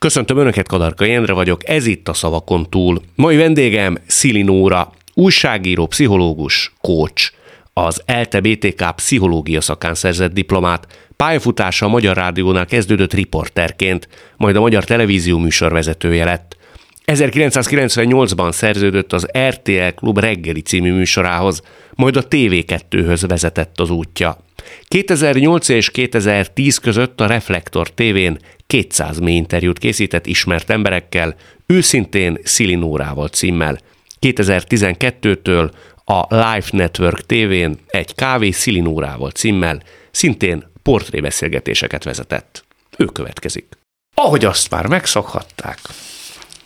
Köszöntöm Önöket, Kadarka Jendre vagyok, ez itt a Szavakon túl. Mai vendégem Szili Nóra, újságíró, pszichológus, coach, az ELTE BTK pszichológia szakán szerzett diplomát, pályafutása a Magyar Rádiónál kezdődött riporterként, majd a Magyar Televízió műsorvezetője lett. 1998-ban szerződött az RTL Klub reggeli című műsorához, majd a TV2-höz vezetett az útja. 2008 és 2010 között a Reflektor TV-n 200 mély interjút készített ismert emberekkel, őszintén Szilinórával címmel. 2012-től a Life Network TV-n egy kávé Szilinórával címmel, szintén portrébeszélgetéseket vezetett. Ő következik. Ahogy azt már megszokhatták,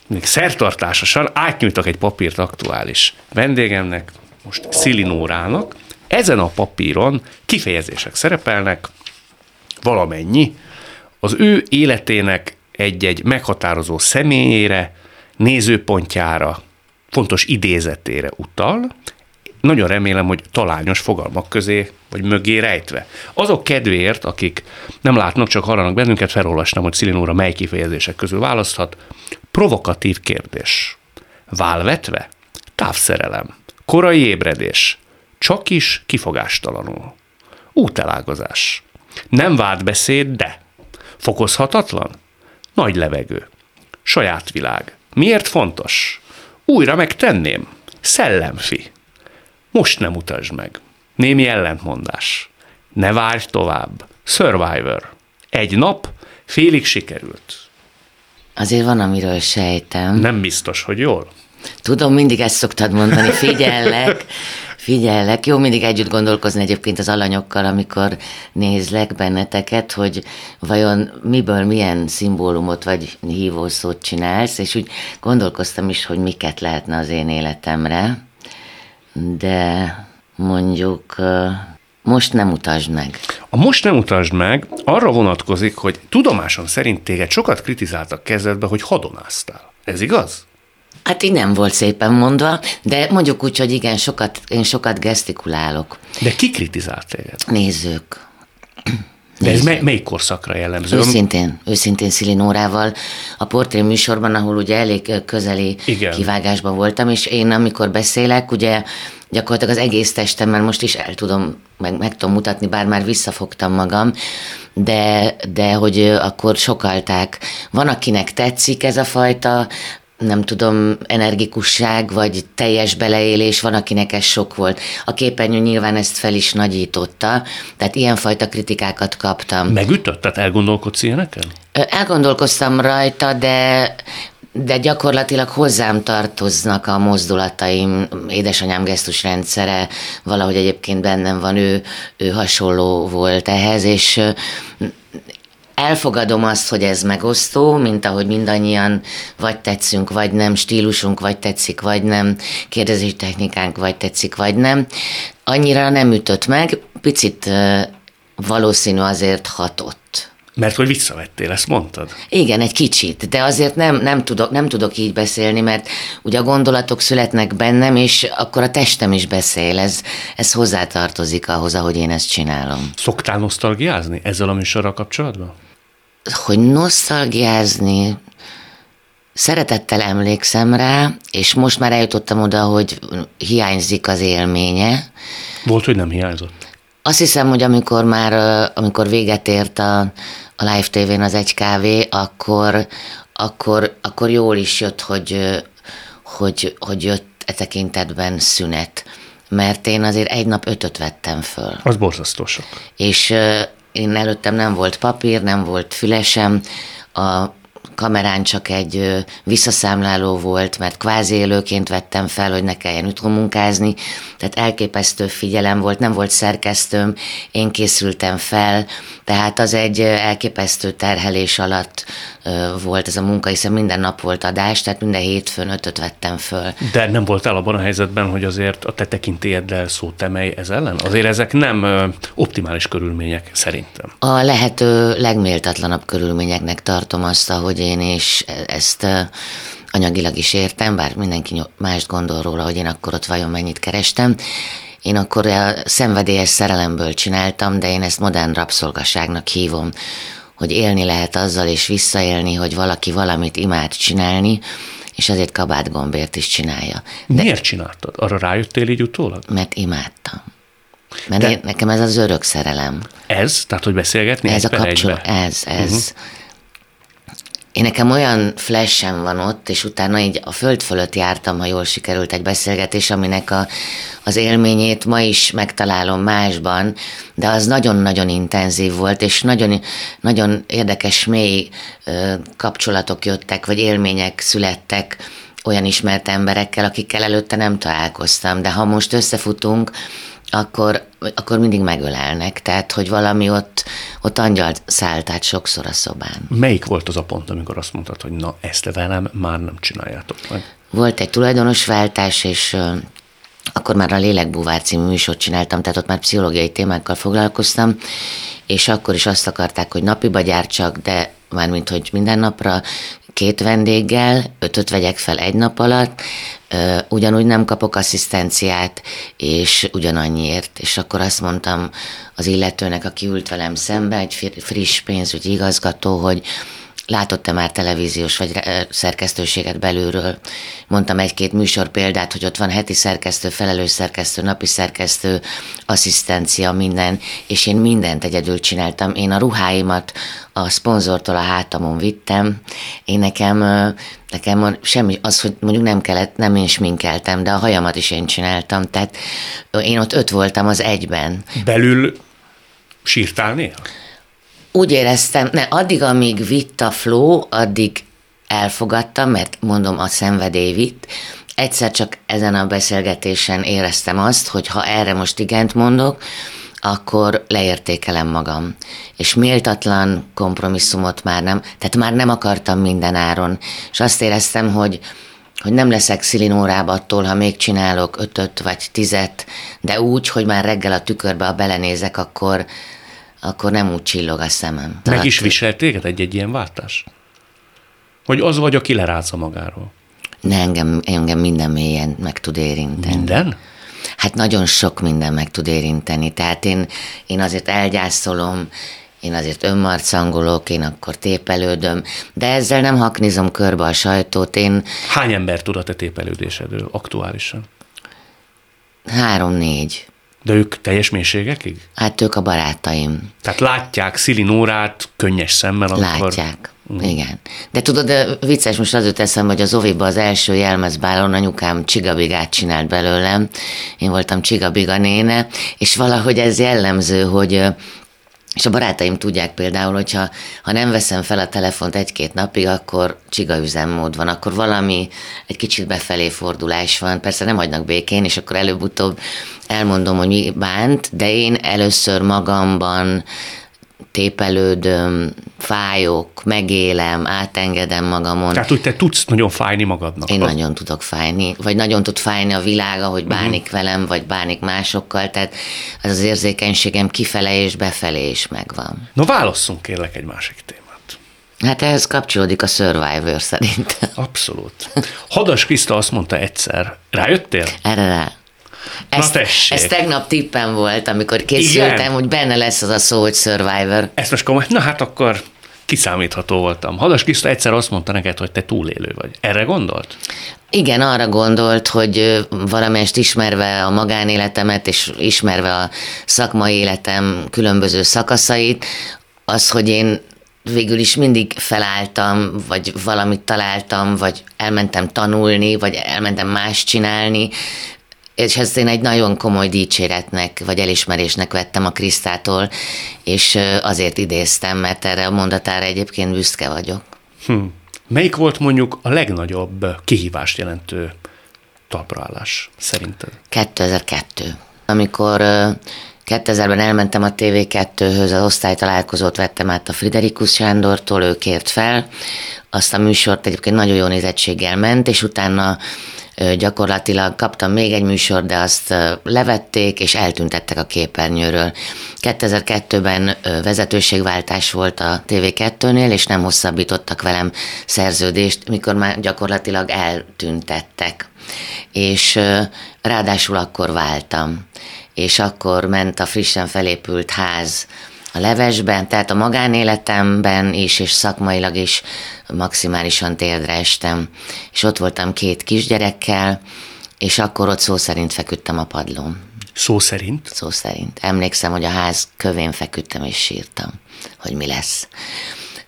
még szertartásosan átnyújtak egy papírt aktuális vendégemnek, most Szilinórának. Ezen a papíron kifejezések szerepelnek, valamennyi, az ő életének egy-egy meghatározó személyére, nézőpontjára, fontos idézetére utal, nagyon remélem, hogy talányos fogalmak közé, vagy mögé rejtve. Azok kedvéért, akik nem látnak, csak hallanak bennünket, felolvasnám, hogy Szilinóra mely kifejezések közül választhat. Provokatív kérdés. Válvetve? Távszerelem. Korai ébredés. Csak is kifogástalanul. Útelágazás. Nem beszéd, de. Fokozhatatlan? Nagy levegő. Saját világ. Miért fontos? Újra megtenném. Szellemfi. Most nem utasd meg. Némi ellentmondás. Ne várj tovább. Survivor. Egy nap, félig sikerült. Azért van, amiről sejtem. Nem biztos, hogy jól. Tudom, mindig ezt szoktad mondani, figyellek, figyellek. Jó mindig együtt gondolkozni egyébként az alanyokkal, amikor nézlek benneteket, hogy vajon miből milyen szimbólumot vagy hívószót csinálsz, és úgy gondolkoztam is, hogy miket lehetne az én életemre de mondjuk most nem utasd meg. A most nem utasd meg arra vonatkozik, hogy tudomásom szerint téged sokat kritizáltak kezdetben, hogy hadonáztál. Ez igaz? Hát így nem volt szépen mondva, de mondjuk úgy, hogy igen, sokat, én sokat gesztikulálok. De ki kritizált téged? Nézők. De ez mely, melyik korszakra jellemző? Őszintén, őszintén Szilinórával. A portré műsorban, ahol ugye elég közeli Igen. kivágásban voltam, és én amikor beszélek, ugye gyakorlatilag az egész testemmel most is el tudom, meg, meg tudom mutatni, bár már visszafogtam magam, de, de hogy akkor sokalták. Van, akinek tetszik ez a fajta nem tudom, energikusság, vagy teljes beleélés, van, akinek ez sok volt. A képernyő nyilván ezt fel is nagyította, tehát ilyenfajta kritikákat kaptam. Megütött? Tehát elgondolkodsz ilyeneken? Elgondolkoztam rajta, de de gyakorlatilag hozzám tartoznak a mozdulataim, édesanyám gesztusrendszere, valahogy egyébként bennem van, ő, ő hasonló volt ehhez, és elfogadom azt, hogy ez megosztó, mint ahogy mindannyian vagy tetszünk, vagy nem, stílusunk vagy tetszik, vagy nem, kérdezési technikánk vagy tetszik, vagy nem. Annyira nem ütött meg, picit valószínű azért hatott. Mert hogy visszavettél, ezt mondtad? Igen, egy kicsit, de azért nem, nem, tudok, nem tudok így beszélni, mert ugye a gondolatok születnek bennem, és akkor a testem is beszél, ez, ez hozzátartozik ahhoz, ahogy én ezt csinálom. Szoktál nosztalgiázni ezzel a műsorral kapcsolatban? Hogy nosztalgiázni, szeretettel emlékszem rá, és most már eljutottam oda, hogy hiányzik az élménye. Volt, hogy nem hiányzott? Azt hiszem, hogy amikor már, amikor véget ért a, a Live TV-n az egy kávé, akkor, akkor, akkor jól is jött, hogy, hogy, hogy jött e tekintetben szünet. Mert én azért egy nap ötöt vettem föl. Az borzasztó sok. És én előttem nem volt papír, nem volt fülesem, a kamerán csak egy visszaszámláló volt, mert kvázi élőként vettem fel, hogy ne kelljen utómunkázni, tehát elképesztő figyelem volt, nem volt szerkesztőm, én készültem fel, tehát az egy elképesztő terhelés alatt volt ez a munka, hiszen minden nap volt adás, tehát minden hétfőn ötöt vettem föl. De nem voltál abban a helyzetben, hogy azért a te tekintélyeddel szót emelj ez ellen? Azért ezek nem optimális körülmények szerintem. A lehető legméltatlanabb körülményeknek tartom azt, ahogy én is ezt anyagilag is értem, bár mindenki mást gondol róla, hogy én akkor ott vajon mennyit kerestem. Én akkor a szenvedélyes szerelemből csináltam, de én ezt modern rabszolgaságnak hívom, hogy élni lehet azzal, és visszaélni, hogy valaki valamit imád csinálni, és azért kabátgombért is csinálja. De Miért csináltad? Arra rájöttél így utólag? Mert imádtam. Mert De én, nekem ez az örök szerelem. Ez? Tehát, hogy beszélgetni Ez a kapcsolat, ez, ez. Uh-huh. Én nekem olyan flashem van ott, és utána így a föld fölött jártam, ha jól sikerült egy beszélgetés, aminek a, az élményét ma is megtalálom másban, de az nagyon-nagyon intenzív volt, és nagyon, nagyon érdekes, mély kapcsolatok jöttek, vagy élmények születtek olyan ismert emberekkel, akikkel előtte nem találkoztam, de ha most összefutunk, akkor, akkor mindig megölelnek. Tehát, hogy valami ott, ott angyal szállt át sokszor a szobán. Melyik volt az a pont, amikor azt mondtad, hogy na, ezt velem már nem csináljátok meg? Volt egy tulajdonosváltás, és akkor már a Lélekbúvár című műsort csináltam, tehát ott már pszichológiai témákkal foglalkoztam, és akkor is azt akarták, hogy napiba gyártsak, de mármint, hogy minden napra két vendéggel, ötöt vegyek fel egy nap alatt, ugyanúgy nem kapok asszisztenciát, és ugyanannyiért. És akkor azt mondtam az illetőnek, aki ült velem szembe, egy friss pénzügyi igazgató, hogy látott-e már televíziós vagy szerkesztőséget belülről. Mondtam egy-két műsor példát, hogy ott van heti szerkesztő, felelős szerkesztő, napi szerkesztő, asszisztencia, minden, és én mindent egyedül csináltam. Én a ruháimat a szponzortól a hátamon vittem. Én nekem, nekem semmi, az, hogy mondjuk nem kellett, nem én sminkeltem, de a hajamat is én csináltam. Tehát én ott öt voltam az egyben. Belül sírtál néha? Úgy éreztem, ne, addig, amíg vitt a flow, addig elfogadtam, mert mondom, a szenvedély vitt. Egyszer csak ezen a beszélgetésen éreztem azt, hogy ha erre most igent mondok, akkor leértékelem magam. És méltatlan kompromisszumot már nem, tehát már nem akartam minden áron. És azt éreztem, hogy, hogy nem leszek szilinórába attól, ha még csinálok ötöt vagy tizet, de úgy, hogy már reggel a tükörbe, ha belenézek, akkor, akkor nem úgy csillog a szemem. Meg is viselt téged egy-egy ilyen váltás? Hogy az vagy, aki lerázza magáról? Ne, engem, engem minden mélyen meg tud érinteni. Minden? Hát nagyon sok minden meg tud érinteni. Tehát én, én azért elgyászolom, én azért önmarcangolok, én akkor tépelődöm, de ezzel nem haknizom körbe a sajtót. Én... Hány ember tud a te tépelődésedről aktuálisan? Három-négy. De ők teljes mélységekig? Hát ők a barátaim. Tehát látják Szili Nórát könnyes szemmel, amikor... Látják. Mm. Igen. De tudod, de vicces, most az jut eszembe, hogy az Oviba az első jelmezbálon anyukám csigabigát csinált belőlem. Én voltam csigabiga néne, és valahogy ez jellemző, hogy és a barátaim tudják például, hogyha ha nem veszem fel a telefont egy-két napig, akkor csiga üzemmód van, akkor valami egy kicsit befelé fordulás van. Persze nem hagynak békén, és akkor előbb-utóbb elmondom, hogy mi bánt, de én először magamban tépelődöm, fájok, megélem, átengedem magamon. Tehát, hogy te tudsz nagyon fájni magadnak. Én az... nagyon tudok fájni, vagy nagyon tud fájni a világ, ahogy bánik uh-huh. velem, vagy bánik másokkal, tehát ez az érzékenységem kifele és befelé is megvan. No, válasszunk kérlek egy másik témát. Hát ehhez kapcsolódik a Survivor szerint. Abszolút. Hadas Kriszta azt mondta egyszer, rájöttél? Erre rá. Ezt, Na tessék. Ez tegnap tippem volt, amikor készültem, Igen. hogy benne lesz az a szó, hogy Survivor. Ezt most komoly, na hát akkor kiszámítható voltam. Hadas Kriszta egyszer azt mondta neked, hogy te túlélő vagy. Erre gondolt? Igen, arra gondolt, hogy valamelyest ismerve a magánéletemet, és ismerve a szakmai életem különböző szakaszait, az, hogy én végül is mindig felálltam, vagy valamit találtam, vagy elmentem tanulni, vagy elmentem más csinálni, és ezt én egy nagyon komoly dicséretnek, vagy elismerésnek vettem a Krisztától, és azért idéztem, mert erre a mondatára egyébként büszke vagyok. Hm. Melyik volt mondjuk a legnagyobb kihívást jelentő talpraállás szerinted? 2002. Amikor 2000-ben elmentem a TV2-höz, az osztálytalálkozót vettem át a Friderikus Sándortól, ő kért fel, azt a műsort egyébként nagyon jó nézettséggel ment, és utána gyakorlatilag kaptam még egy műsor, de azt levették, és eltüntettek a képernyőről. 2002-ben vezetőségváltás volt a TV2-nél, és nem hosszabbítottak velem szerződést, mikor már gyakorlatilag eltüntettek. És ráadásul akkor váltam, és akkor ment a frissen felépült ház a levesben, tehát a magánéletemben is, és szakmailag is maximálisan térdre estem. És ott voltam két kisgyerekkel, és akkor ott szó szerint feküdtem a padlón. Szó szerint? Szó szerint. Emlékszem, hogy a ház kövén feküdtem és sírtam, hogy mi lesz.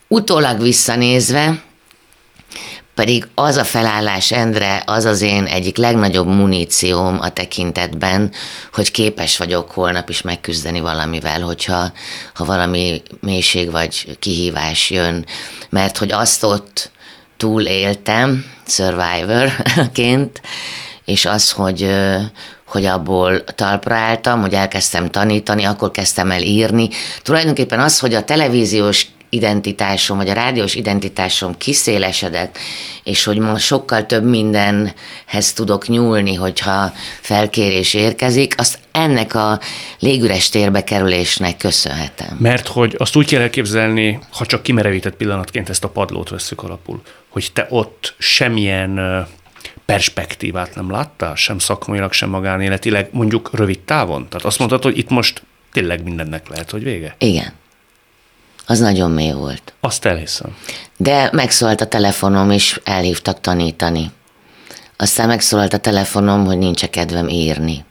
Utólag visszanézve, pedig az a felállás, Endre, az az én egyik legnagyobb munícióm a tekintetben, hogy képes vagyok holnap is megküzdeni valamivel, hogyha ha valami mélység vagy kihívás jön. Mert hogy azt ott túléltem, survivorként, és az, hogy, hogy abból talpra álltam, hogy elkezdtem tanítani, akkor kezdtem el írni. Tulajdonképpen az, hogy a televíziós identitásom, vagy a rádiós identitásom kiszélesedett, és hogy ma sokkal több mindenhez tudok nyúlni, hogyha felkérés érkezik, azt ennek a légüres térbe kerülésnek köszönhetem. Mert hogy azt úgy kell elképzelni, ha csak kimerevített pillanatként ezt a padlót veszük alapul, hogy te ott semmilyen perspektívát nem láttál, sem szakmailag, sem magánéletileg, mondjuk rövid távon? Tehát azt mondtad, hogy itt most tényleg mindennek lehet, hogy vége? Igen. Az nagyon mély volt. Azt elhiszem. De megszólalt a telefonom, és elhívtak tanítani. Aztán megszólalt a telefonom, hogy nincs -e kedvem írni.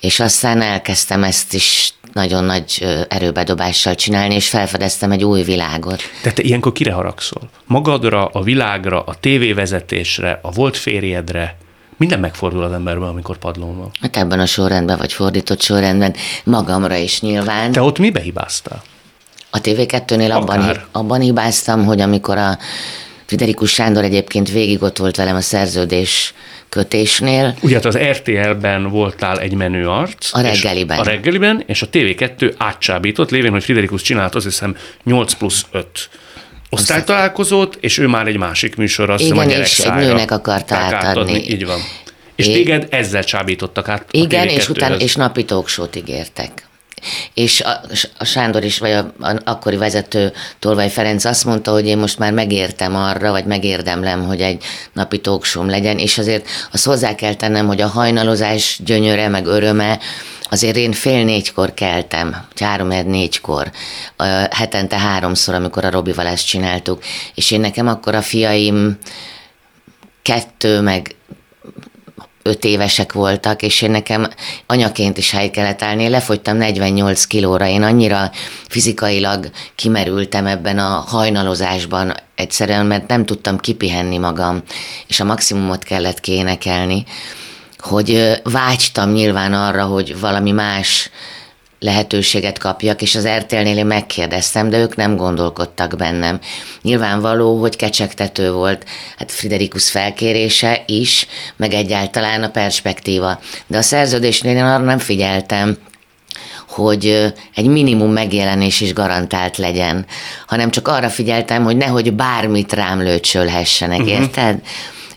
És aztán elkezdtem ezt is nagyon nagy erőbedobással csinálni, és felfedeztem egy új világot. Tehát te ilyenkor kire haragszol? Magadra, a világra, a tévévezetésre, a volt férjedre, minden megfordul az emberben, amikor padlón van. Hát ebben a sorrendben, vagy fordított sorrendben, magamra is nyilván. Te ott mibe hibáztál? A TV2-nél abban, abban hibáztam, hogy amikor a Friderikus Sándor egyébként végig ott volt velem a szerződés kötésnél. Ugye hát az RTL-ben voltál egy menő arc. A reggeliben. A reggeliben, és a TV2 átcsábított, lévén, hogy Friderikus csinált azt hiszem 8 plusz 5 osztálytalálkozót, és ő már egy másik műsor, azt Igen, és egy nőnek akarta átadni. átadni. Így van. És é... téged ezzel csábítottak át Igen, és utána és napi talkshow ígértek. És a, a Sándor is, vagy a, a akkori vezető Tolvaj Ferenc azt mondta, hogy én most már megértem arra, vagy megérdemlem, hogy egy napi talkshow legyen, és azért azt hozzá kell tennem, hogy a hajnalozás gyönyöre, meg öröme, azért én fél négykor keltem, három négykor, hetente háromszor, amikor a Robival ezt csináltuk, és én nekem akkor a fiaim kettő, meg öt évesek voltak, és én nekem anyaként is hely kellett állni. Én lefogytam 48 kilóra, én annyira fizikailag kimerültem ebben a hajnalozásban egyszerűen, mert nem tudtam kipihenni magam, és a maximumot kellett kénekelni, hogy vágytam nyilván arra, hogy valami más lehetőséget kapjak, és az RTL-nél én megkérdeztem, de ők nem gondolkodtak bennem. Nyilvánvaló, hogy kecsegtető volt hát Friderikus felkérése is, meg egyáltalán a perspektíva. De a szerződésnél én arra nem figyeltem, hogy egy minimum megjelenés is garantált legyen, hanem csak arra figyeltem, hogy nehogy bármit rám lőcsölhessenek, uh-huh. érted?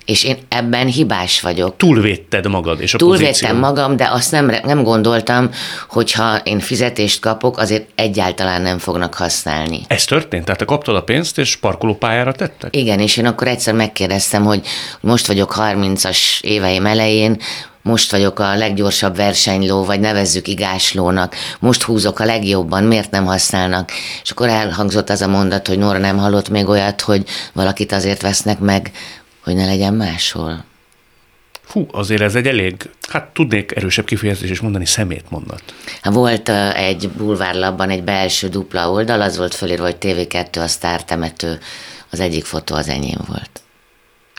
És én ebben hibás vagyok. Túlvédted magad és a Túlvédtem pozíció. magam, de azt nem, nem gondoltam, hogy ha én fizetést kapok, azért egyáltalán nem fognak használni. Ez történt? Tehát te kaptad a pénzt, és parkolópályára tettek? Igen, és én akkor egyszer megkérdeztem, hogy most vagyok 30-as éveim elején, most vagyok a leggyorsabb versenyló, vagy nevezzük igáslónak, most húzok a legjobban, miért nem használnak? És akkor elhangzott az a mondat, hogy Nora nem hallott még olyat, hogy valakit azért vesznek meg, hogy ne legyen máshol. Fú, azért ez egy elég, hát tudnék erősebb kifejezés is mondani, szemét mondat. Hát volt egy bulvárlapban egy belső dupla oldal, az volt fölírva, hogy TV2 a sztártemető, az egyik fotó az enyém volt.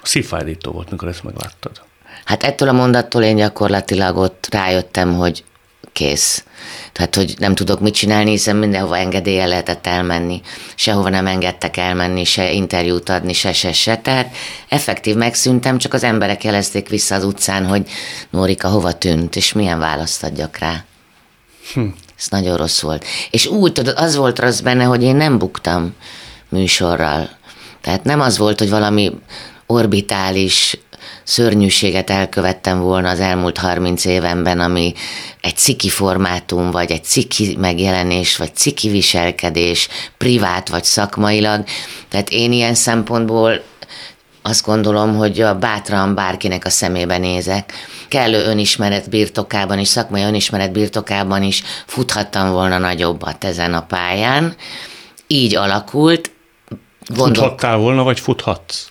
Szívfájdító volt, mikor ezt megláttad. Hát ettől a mondattól én gyakorlatilag ott rájöttem, hogy kész. Tehát, hogy nem tudok mit csinálni, hiszen mindenhova engedélye lehetett elmenni. Sehova nem engedtek elmenni, se interjút adni, se, se, se. Tehát effektív megszűntem, csak az emberek jelezték vissza az utcán, hogy Nórika hova tűnt, és milyen választ adjak rá. Hm. Ez nagyon rossz volt. És úgy, tudod, az volt rossz benne, hogy én nem buktam műsorral. Tehát nem az volt, hogy valami orbitális szörnyűséget elkövettem volna az elmúlt 30 évemben, ami egy ciki formátum, vagy egy ciki megjelenés, vagy ciki viselkedés, privát vagy szakmailag. Tehát én ilyen szempontból azt gondolom, hogy a bátran bárkinek a szemébe nézek. Kellő önismeret birtokában is, szakmai önismeret birtokában is futhattam volna nagyobbat ezen a pályán. Így alakult. Gondol... Futhattál volna, vagy futhatsz?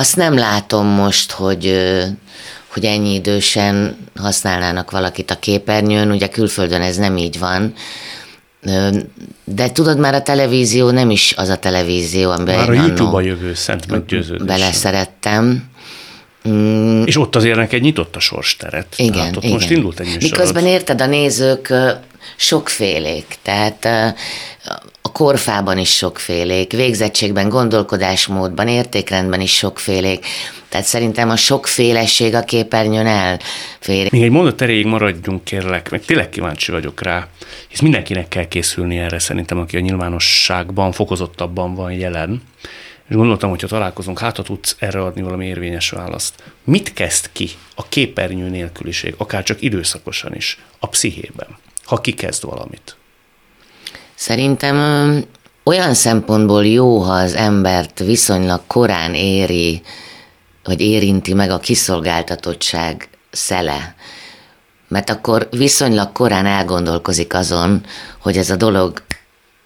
Azt nem látom most, hogy hogy ennyi idősen használnának valakit a képernyőn, ugye külföldön ez nem így van, de tudod, már a televízió nem is az a televízió, amiben Már a YouTube a jövő szent meggyőződés. Beleszerettem. Mm. És ott azért neked nyitott a sorsteret. Igen, tehát ott igen. most indult egy Miközben érted, a nézők sokfélék, tehát a korfában is sokfélék, végzettségben, gondolkodásmódban, értékrendben is sokfélék. Tehát szerintem a sokféleség a képernyőn elfér. Még egy mondat erejéig maradjunk, kérlek, meg tényleg kíváncsi vagyok rá, hisz mindenkinek kell készülni erre szerintem, aki a nyilvánosságban fokozottabban van jelen. És gondoltam, hogy ha találkozunk, hát ha tudsz erre adni valami érvényes választ. Mit kezd ki a képernyő nélküliség, akár csak időszakosan is, a pszichében, ha kikezd valamit? Szerintem olyan szempontból jó, ha az embert viszonylag korán éri, vagy érinti meg a kiszolgáltatottság szele, mert akkor viszonylag korán elgondolkozik azon, hogy ez a dolog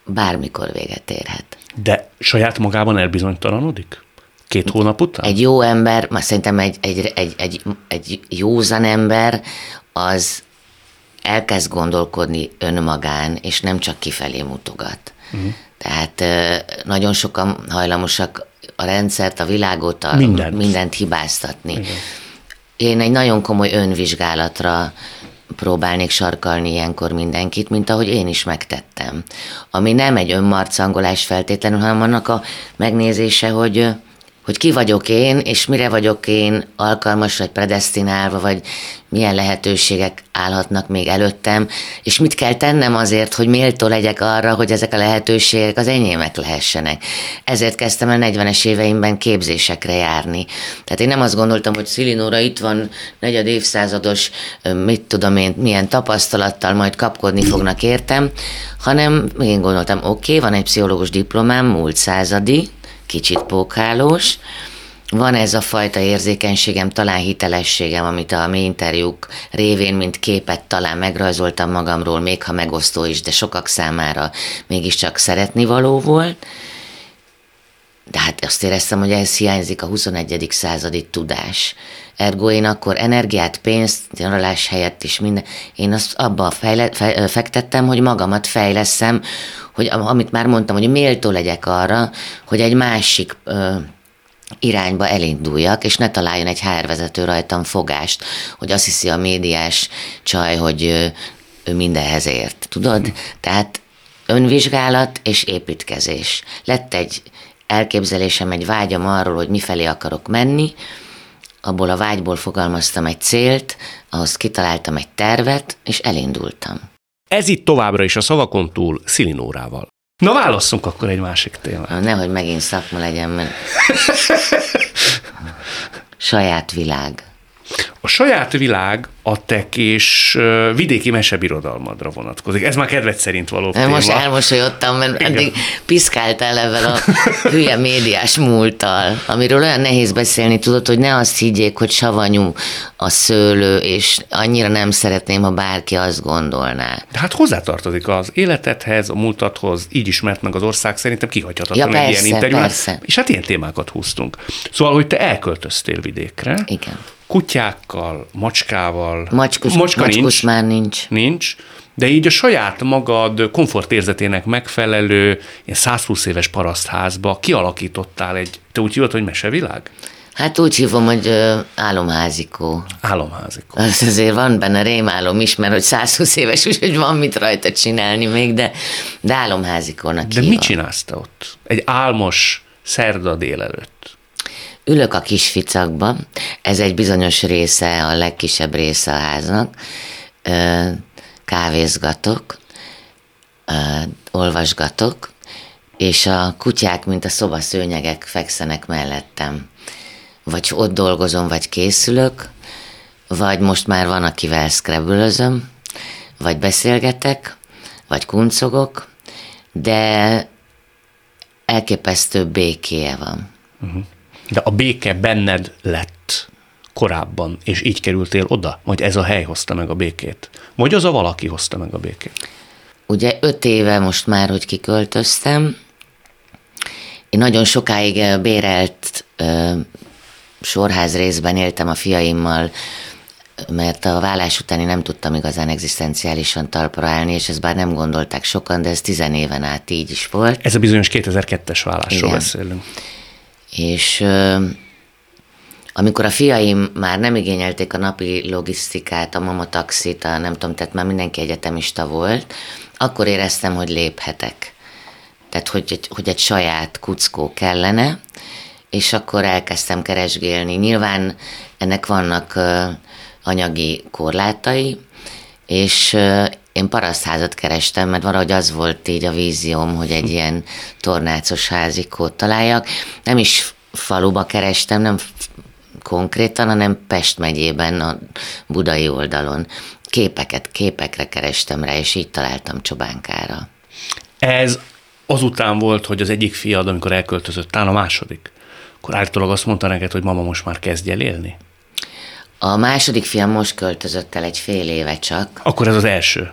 bármikor véget érhet. De saját magában elbizonytalanodik? Két hónap után? Egy jó ember, már szerintem egy, egy, egy, egy, egy józan ember, az elkezd gondolkodni önmagán, és nem csak kifelé mutogat. Uh-huh. Tehát nagyon sokan hajlamosak a rendszert, a világot, a mindent, mindent hibáztatni. Igen. Én egy nagyon komoly önvizsgálatra próbálnék sarkalni ilyenkor mindenkit, mint ahogy én is megtettem. Ami nem egy önmarcangolás feltétlenül, hanem annak a megnézése, hogy hogy ki vagyok én, és mire vagyok én alkalmas, vagy predestinálva, vagy milyen lehetőségek állhatnak még előttem, és mit kell tennem azért, hogy méltó legyek arra, hogy ezek a lehetőségek az enyémek lehessenek. Ezért kezdtem el 40-es éveimben képzésekre járni. Tehát én nem azt gondoltam, hogy Szilinóra itt van negyed évszázados, mit tudom én, milyen tapasztalattal majd kapkodni fognak értem, hanem én gondoltam, oké, okay, van egy pszichológus diplomám, múlt századi, kicsit pókhálós. Van ez a fajta érzékenységem, talán hitelességem, amit a mi interjúk révén, mint képet talán megrajzoltam magamról, még ha megosztó is, de sokak számára mégiscsak szeretni való volt. De hát azt éreztem, hogy ez hiányzik a 21. századi tudás. Ergo én akkor energiát, pénzt, nyaralás helyett is minden, én azt abba fejle, fe, fektettem, hogy magamat fejleszem, hogy amit már mondtam, hogy méltó legyek arra, hogy egy másik ö, irányba elinduljak, és ne találjon egy HR vezető rajtam fogást, hogy azt hiszi a médiás csaj, hogy ő, ő mindenhez ért. Tudod? Tehát önvizsgálat és építkezés. Lett egy elképzelésem, egy vágyam arról, hogy mifelé akarok menni, abból a vágyból fogalmaztam egy célt, ahhoz kitaláltam egy tervet, és elindultam. Ez itt továbbra is a szavakon túl Szilinórával. Na válasszunk akkor egy másik témát. Nehogy megint szakma legyen, mert saját világ. A saját világ a tek és vidéki mesebirodalmadra vonatkozik. Ez már kedved szerint való téma. Most elmosolyodtam, mert Igen. eddig piszkáltál ebben a hülye médiás múlttal, amiről olyan nehéz beszélni, tudod, hogy ne azt higgyék, hogy savanyú a szőlő, és annyira nem szeretném, ha bárki azt gondolná. De hát hozzátartozik az életedhez, a múltadhoz, így ismert meg az ország, szerintem kihagyhatatlan ja, egy persze, ilyen interjú. És hát ilyen témákat húztunk. Szóval, hogy te elköltöztél vidékre. Igen kutyákkal, macskával. Macskus, Macska macskos nincs, már nincs. Nincs, de így a saját magad komfortérzetének megfelelő ilyen 120 éves parasztházba kialakítottál egy, te úgy hívod, hogy mesevilág? Hát úgy hívom, hogy álomházikó. Álomházikó. Az azért van benne rémálom is, mert hogy 120 éves, úgyhogy van mit rajta csinálni még, de, de álomházikónak De hívom. mit csinálsz te ott? Egy álmos szerda délelőtt. Ülök a kis ficakba, ez egy bizonyos része, a legkisebb része a háznak, kávézgatok, olvasgatok, és a kutyák, mint a szobaszőnyegek fekszenek mellettem. Vagy ott dolgozom, vagy készülök, vagy most már van, akivel scrabble vagy beszélgetek, vagy kuncogok, de elképesztő békéje van. Uh-huh. De a béke benned lett korábban, és így kerültél oda? Vagy ez a hely hozta meg a békét? Vagy az a valaki hozta meg a békét? Ugye öt éve most már, hogy kiköltöztem, én nagyon sokáig bérelt ö, sorház részben éltem a fiaimmal, mert a vállás utáni nem tudtam igazán egzisztenciálisan talpra állni, és ezt bár nem gondolták sokan, de ez tizen éven át így is volt. Ez a bizonyos 2002-es vállásról Igen. beszélünk. És amikor a fiaim már nem igényelték a napi logisztikát, a mama taxit, a nem tudom, tehát már mindenki egyetemista volt, akkor éreztem, hogy léphetek. Tehát, hogy, hogy egy saját kuckó kellene, és akkor elkezdtem keresgélni. Nyilván ennek vannak anyagi korlátai, és én parasztházat kerestem, mert valahogy az volt így a vízióm, hogy egy ilyen tornácos házikót találjak. Nem is faluba kerestem, nem konkrétan, hanem Pest megyében, a budai oldalon. Képeket, képekre kerestem rá, és így találtam Csobánkára. Ez azután volt, hogy az egyik fiad, amikor elköltözött, talán a második, akkor állítólag azt mondta neked, hogy mama most már kezdj el élni? A második fiam most költözött el egy fél éve csak. Akkor ez az első?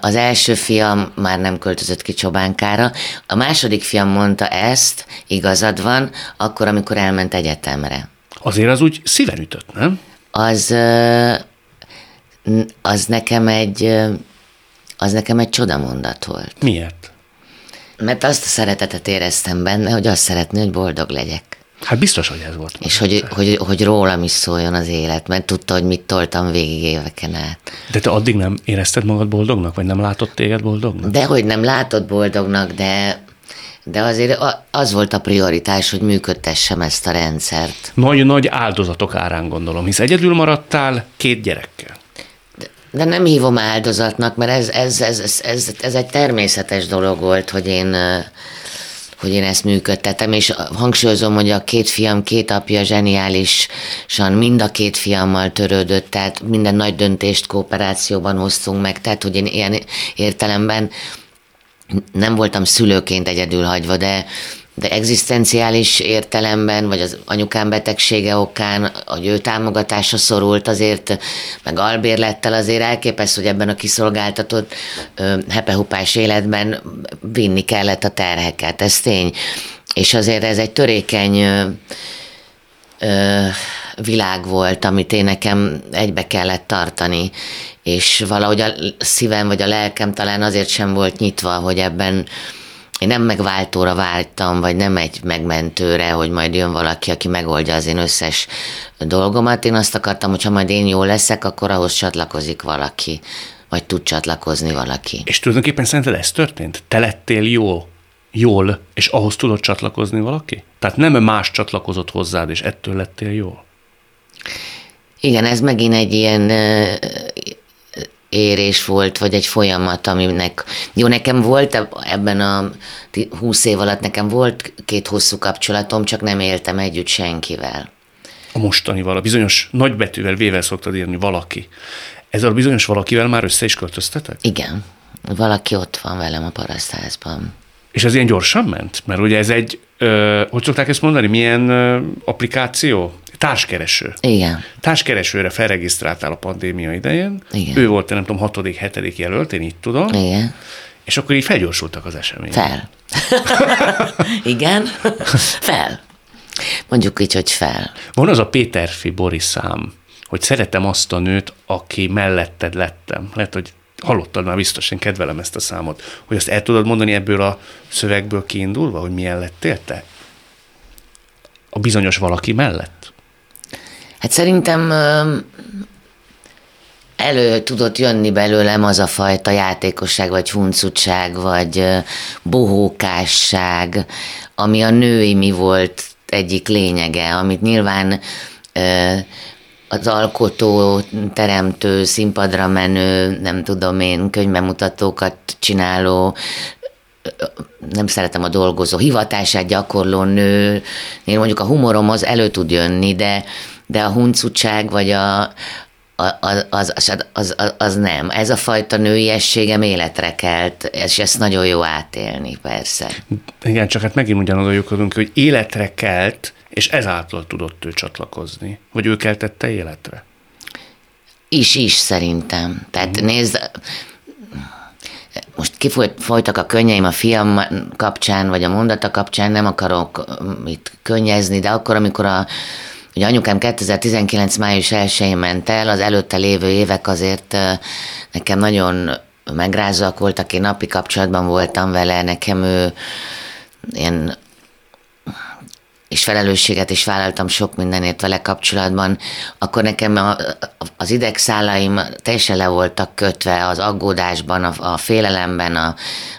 Az első fiam már nem költözött ki Csobánkára. A második fiam mondta ezt, igazad van, akkor, amikor elment egyetemre. Azért az úgy szíven ütött, nem? Az, az nekem egy, az nekem egy csodamondat volt. Miért? Mert azt a szeretetet éreztem benne, hogy azt szeretné, hogy boldog legyek. Hát biztos, hogy ez volt. És hogy, hogy, hogy rólam is szóljon az élet, mert tudta, hogy mit toltam végig éveken át. De te addig nem érezted magad boldognak, vagy nem látott téged boldognak? De hogy nem látott boldognak, de de azért az volt a prioritás, hogy működtessem ezt a rendszert. Nagy-nagy áldozatok árán gondolom, hisz egyedül maradtál két gyerekkel. De, de nem hívom áldozatnak, mert ez, ez, ez, ez, ez, ez egy természetes dolog volt, hogy én hogy én ezt működtetem, és hangsúlyozom, hogy a két fiam, két apja zseniálisan mind a két fiammal törődött, tehát minden nagy döntést kooperációban hoztunk meg, tehát hogy én ilyen értelemben nem voltam szülőként egyedül hagyva, de, de egzisztenciális értelemben, vagy az anyukám betegsége okán, hogy ő támogatásra szorult azért, meg albérlettel azért elképesztő, hogy ebben a kiszolgáltatott hepehupás életben vinni kellett a terheket, ez tény. És azért ez egy törékeny világ volt, amit én nekem egybe kellett tartani, és valahogy a szívem vagy a lelkem talán azért sem volt nyitva, hogy ebben én nem megváltóra váltam, vagy nem egy megmentőre, hogy majd jön valaki, aki megoldja az én összes dolgomat. Én azt akartam, hogy ha majd én jó leszek, akkor ahhoz csatlakozik valaki, vagy tud csatlakozni valaki. És tulajdonképpen szerinted ez történt? Te lettél jó, jól, és ahhoz tudod csatlakozni valaki? Tehát nem más csatlakozott hozzád, és ettől lettél jól? Igen, ez megint egy ilyen érés volt, vagy egy folyamat, aminek, jó, nekem volt ebben a húsz év alatt, nekem volt két hosszú kapcsolatom, csak nem éltem együtt senkivel. A mostanival, a bizonyos nagybetűvel vével szoktad írni valaki. Ezzel a bizonyos valakivel már össze is költöztetek? Igen. Valaki ott van velem a parasztházban. És ez ilyen gyorsan ment? Mert ugye ez egy, ö, hogy szokták ezt mondani, milyen ö, applikáció? Társkereső. Igen. Társkeresőre felregisztráltál a pandémia idején. Igen. Ő volt, nem tudom, hatodik, hetedik jelölt, én így tudom. Igen. És akkor így felgyorsultak az események. Fel. Igen. fel. Mondjuk így, hogy fel. Van az a Péterfi Boris szám, hogy szeretem azt a nőt, aki melletted lettem. Lehet, hogy hallottad már biztos, én kedvelem ezt a számot. Hogy azt el tudod mondani ebből a szövegből kiindulva, hogy milyen lettél te? A bizonyos valaki mellett? Hát szerintem elő tudott jönni belőlem az a fajta játékosság, vagy huncutság, vagy bohókásság, ami a női mi volt egyik lényege, amit nyilván az alkotó, teremtő, színpadra menő, nem tudom én, könyvemutatókat csináló, nem szeretem a dolgozó, hivatását gyakorló nő, én mondjuk a humorom az elő tud jönni, de de a huncutság, vagy a, az, az, az, az, nem. Ez a fajta nőiességem életre kelt, és ezt nagyon jó átélni, persze. Igen, csak hát megint ugyanaz a hogy életre kelt, és ezáltal tudott ő csatlakozni. Vagy ő keltette életre? Is, is szerintem. Tehát mm. nézd, most kifolytak a könnyeim a fiam kapcsán, vagy a mondata kapcsán, nem akarok itt könnyezni, de akkor, amikor a Ugye anyukám 2019. május 1-én ment el, az előtte lévő évek azért nekem nagyon megrázóak voltak, én napi kapcsolatban voltam vele, nekem ő én és felelősséget is vállaltam sok mindenért vele kapcsolatban, akkor nekem a, az idegszálaim teljesen le voltak kötve az aggódásban, a, a félelemben, a,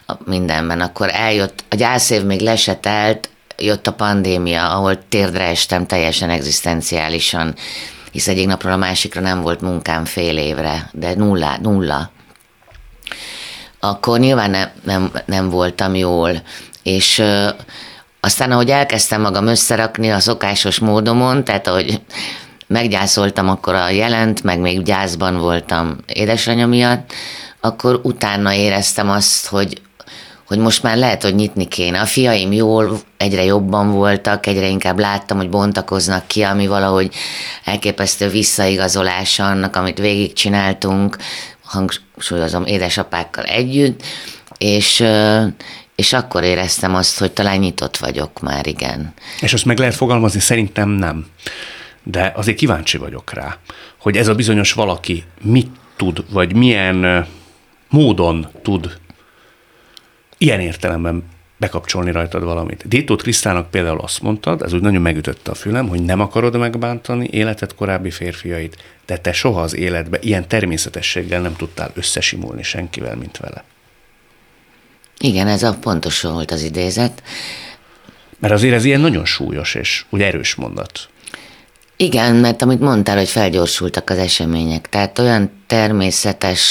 a mindenben. Akkor eljött, a gyászév még lesetelt, jött a pandémia, ahol térdre estem teljesen egzisztenciálisan, hisz egyik napról a másikra nem volt munkám fél évre, de nulla, nulla. Akkor nyilván nem, nem, nem voltam jól, és ö, aztán, ahogy elkezdtem magam összerakni a szokásos módomon, tehát ahogy meggyászoltam akkor a jelent, meg még gyászban voltam édesanyja miatt, akkor utána éreztem azt, hogy hogy most már lehet, hogy nyitni kéne. A fiaim jól, egyre jobban voltak, egyre inkább láttam, hogy bontakoznak ki, ami valahogy elképesztő visszaigazolása annak, amit végigcsináltunk, hangsúlyozom, édesapákkal együtt, és, és akkor éreztem azt, hogy talán nyitott vagyok már, igen. És azt meg lehet fogalmazni? Szerintem nem. De azért kíváncsi vagyok rá, hogy ez a bizonyos valaki mit tud, vagy milyen módon tud ilyen értelemben bekapcsolni rajtad valamit. Détót Krisztának például azt mondtad, ez úgy nagyon megütötte a fülem, hogy nem akarod megbántani életed korábbi férfiait, de te soha az életbe ilyen természetességgel nem tudtál összesimulni senkivel, mint vele. Igen, ez a pontos volt az idézet. Mert azért ez ilyen nagyon súlyos és úgy erős mondat. Igen, mert amit mondtál, hogy felgyorsultak az események. Tehát olyan természetes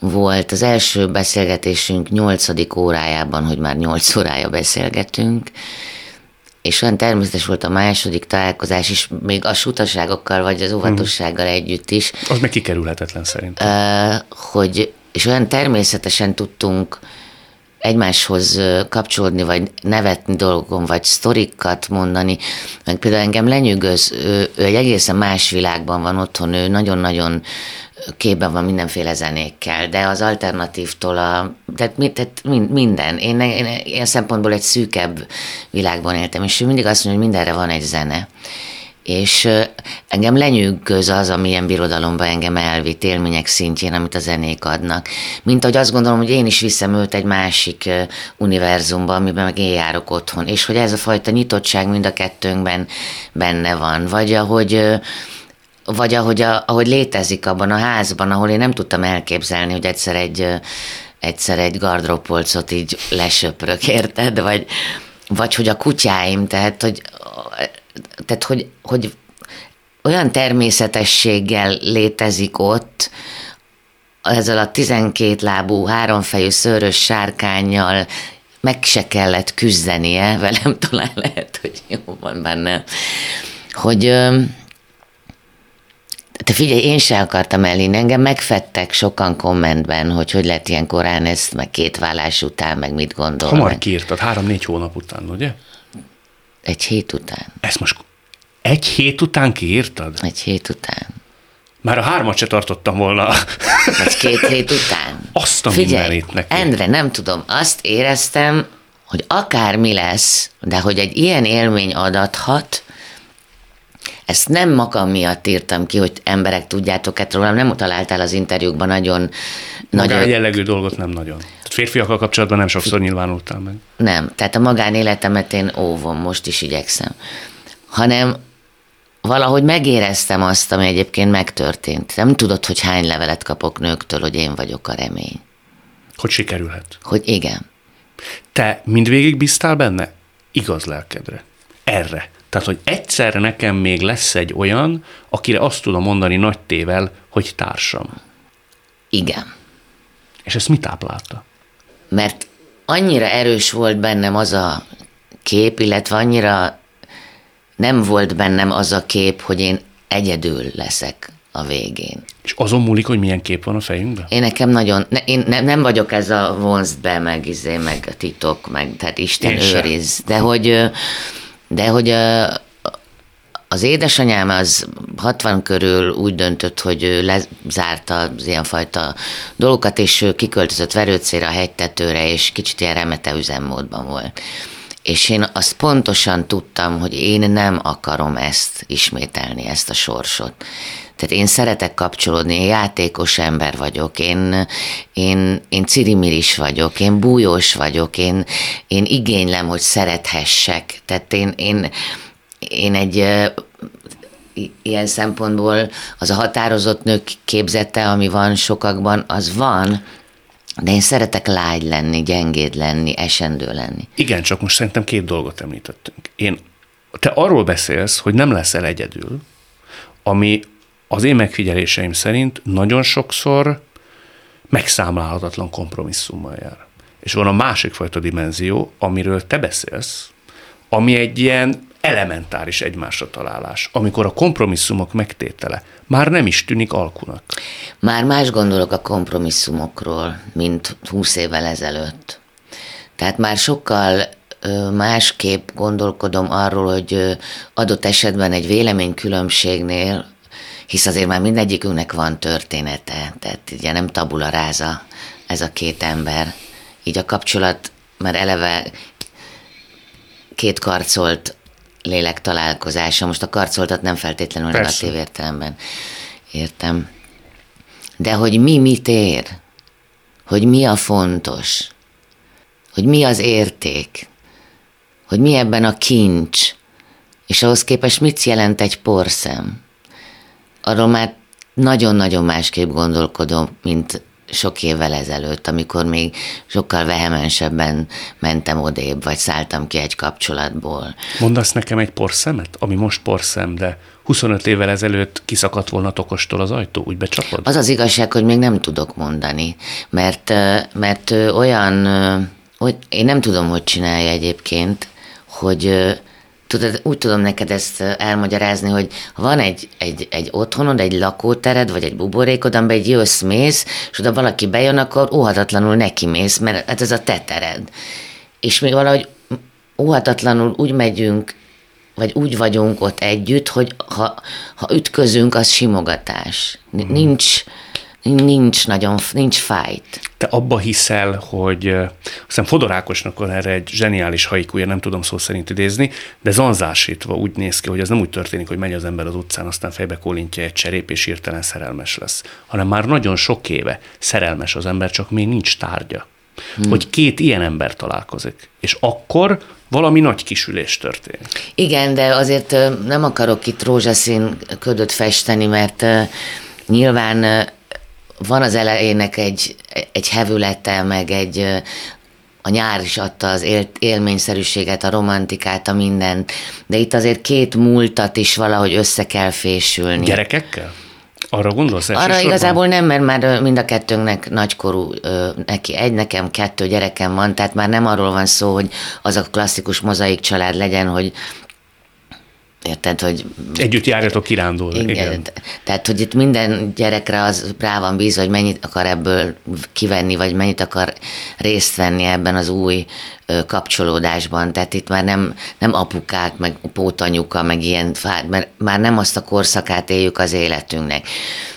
volt az első beszélgetésünk nyolcadik órájában, hogy már nyolc órája beszélgetünk, és olyan természetes volt a második találkozás is, még a sutaságokkal vagy az óvatossággal hmm. együtt is. Az meg kikerülhetetlen szerintem. Hogy, és olyan természetesen tudtunk egymáshoz kapcsolódni, vagy nevetni dolgon, vagy sztorikat mondani. Meg például engem lenyűgöz, ő, ő egy egészen más világban van otthon, ő nagyon-nagyon képben van mindenféle zenékkel, de az alternatívtól a, tehát, tehát minden. Én, én ilyen szempontból egy szűkebb világban éltem, és mindig azt mondja, hogy mindenre van egy zene. És engem lenyűgöz az, amilyen birodalomba engem elvitt élmények szintjén, amit a zenék adnak. Mint ahogy azt gondolom, hogy én is viszem őt egy másik univerzumba, amiben meg én járok otthon, és hogy ez a fajta nyitottság mind a kettőnkben benne van. Vagy ahogy vagy ahogy, a, ahogy létezik abban a házban, ahol én nem tudtam elképzelni, hogy egyszer egy, egyszer egy gardrópolcot így lesöprök, érted? Vagy, vagy hogy a kutyáim, tehát hogy, tehát, hogy, hogy olyan természetességgel létezik ott, ezzel a tizenkét lábú, háromfejű szőrös sárkányjal meg se kellett küzdenie, velem talán lehet, hogy jó van benne, hogy, te figyelj, én se akartam elhinni, engem megfettek sokan kommentben, hogy hogy lett ilyen korán ezt, meg két vállás után, meg mit gondol. Hamar kiírtad, három-négy hónap után, ugye? Egy hét után. Ezt most egy hét után kiírtad? Egy hét után. Már a hármat se tartottam volna. Vagy két hét után. Azt a Figyelj, neki. Endre, nem tudom, azt éreztem, hogy akár mi lesz, de hogy egy ilyen élmény adathat, ezt nem magam miatt írtam ki, hogy emberek tudjátok ezt rólam, nem találtál az interjúkban nagyon... Magán nagyon... jellegű dolgot nem nagyon. Férfiakkal kapcsolatban nem sokszor nyilvánultál meg. Nem, tehát a magánéletemet én óvom, most is igyekszem. Hanem valahogy megéreztem azt, ami egyébként megtörtént. Nem tudod, hogy hány levelet kapok nőktől, hogy én vagyok a remény. Hogy sikerülhet. Hogy igen. Te mindvégig bíztál benne? Igaz lelkedre. Erre. Tehát, hogy egyszer nekem még lesz egy olyan, akire azt tudom mondani nagy tével, hogy társam. Igen. És ezt mit táplálta? Mert annyira erős volt bennem az a kép, illetve annyira nem volt bennem az a kép, hogy én egyedül leszek a végén. És azon múlik, hogy milyen kép van a fejünkben? Én nekem nagyon, ne, én nem, nem vagyok ez a vonzd be, meg izé, meg a titok, meg tehát Isten én őriz. Sem. De hogy, de hogy az édesanyám az 60 körül úgy döntött, hogy lezárta az ilyenfajta dolgokat, és kiköltözött verőcére a hegytetőre, és kicsit ilyen remete üzemmódban volt. És én azt pontosan tudtam, hogy én nem akarom ezt ismételni, ezt a sorsot. Tehát én szeretek kapcsolódni, én játékos ember vagyok, én, én, én cirimiris vagyok, én bújós vagyok, én, én igénylem, hogy szerethessek. Tehát én, én, én egy ilyen szempontból az a határozott nők képzete, ami van sokakban, az van, de én szeretek lágy lenni, gyengéd lenni, esendő lenni. Igen, csak most szerintem két dolgot említettünk. Én, te arról beszélsz, hogy nem leszel egyedül, ami az én megfigyeléseim szerint nagyon sokszor megszámlálhatatlan kompromisszummal jár. És van a másik fajta dimenzió, amiről te beszélsz, ami egy ilyen elementáris egymásra találás, amikor a kompromisszumok megtétele már nem is tűnik alkunak. Már más gondolok a kompromisszumokról, mint 20 évvel ezelőtt. Tehát már sokkal másképp gondolkodom arról, hogy adott esetben egy véleménykülönbségnél, hisz azért már mindegyikünknek van története, tehát ugye nem tabula ráza ez a két ember. Így a kapcsolat már eleve két karcolt lélek találkozása. Most a karcoltat nem feltétlenül Persze. negatív értelemben értem. De hogy mi mit ér, hogy mi a fontos, hogy mi az érték, hogy mi ebben a kincs, és ahhoz képest mit jelent egy porszem. Arról már nagyon-nagyon másképp gondolkodom, mint sok évvel ezelőtt, amikor még sokkal vehemensebben mentem odébb, vagy szálltam ki egy kapcsolatból. Mondasz nekem egy porszemet, ami most porszem, de 25 évvel ezelőtt kiszakadt volna tokostól az ajtó, úgy becsapod? Az az igazság, hogy még nem tudok mondani, mert, mert olyan, hogy én nem tudom, hogy csinálja egyébként, hogy tudod, úgy tudom neked ezt elmagyarázni, hogy van egy, egy, egy otthonod, egy lakótered, vagy egy buborékod, amiben egy jössz, mész, és oda valaki bejön, akkor óhatatlanul neki mész, mert hát ez a te tered. És még valahogy óhatatlanul úgy megyünk, vagy úgy vagyunk ott együtt, hogy ha, ha ütközünk, az simogatás. Mm. Nincs, nagyon, nincs fájt. Te abba hiszel, hogy azt hiszem Fodor Ákosnak van erre egy zseniális haikúja, nem tudom szó szerint idézni, de zanzásítva úgy néz ki, hogy ez nem úgy történik, hogy megy az ember az utcán, aztán fejbe kólintja egy cserép, és hirtelen szerelmes lesz, hanem már nagyon sok éve szerelmes az ember, csak még nincs tárgya. Hmm. Hogy két ilyen ember találkozik, és akkor valami nagy kisülés történik. Igen, de azért nem akarok itt rózsaszín ködöt festeni, mert nyilván van az elejének egy, egy hevülete, meg egy a nyár is adta az él, élményszerűséget, a romantikát, a mindent, de itt azért két múltat is valahogy össze kell fésülni. Gyerekekkel? Arra gondolsz Arra igazából nem, mert már mind a kettőnknek nagykorú, neki egy, nekem kettő gyerekem van, tehát már nem arról van szó, hogy az a klasszikus mozaik család legyen, hogy Érted, hogy... Együtt járjatok kirándulni. Igen, igen. Tehát, hogy itt minden gyerekre az rá van bízva, hogy mennyit akar ebből kivenni, vagy mennyit akar részt venni ebben az új kapcsolódásban. Tehát itt már nem, nem apukák, meg pótanyuka, meg ilyen, mert már nem azt a korszakát éljük az életünknek.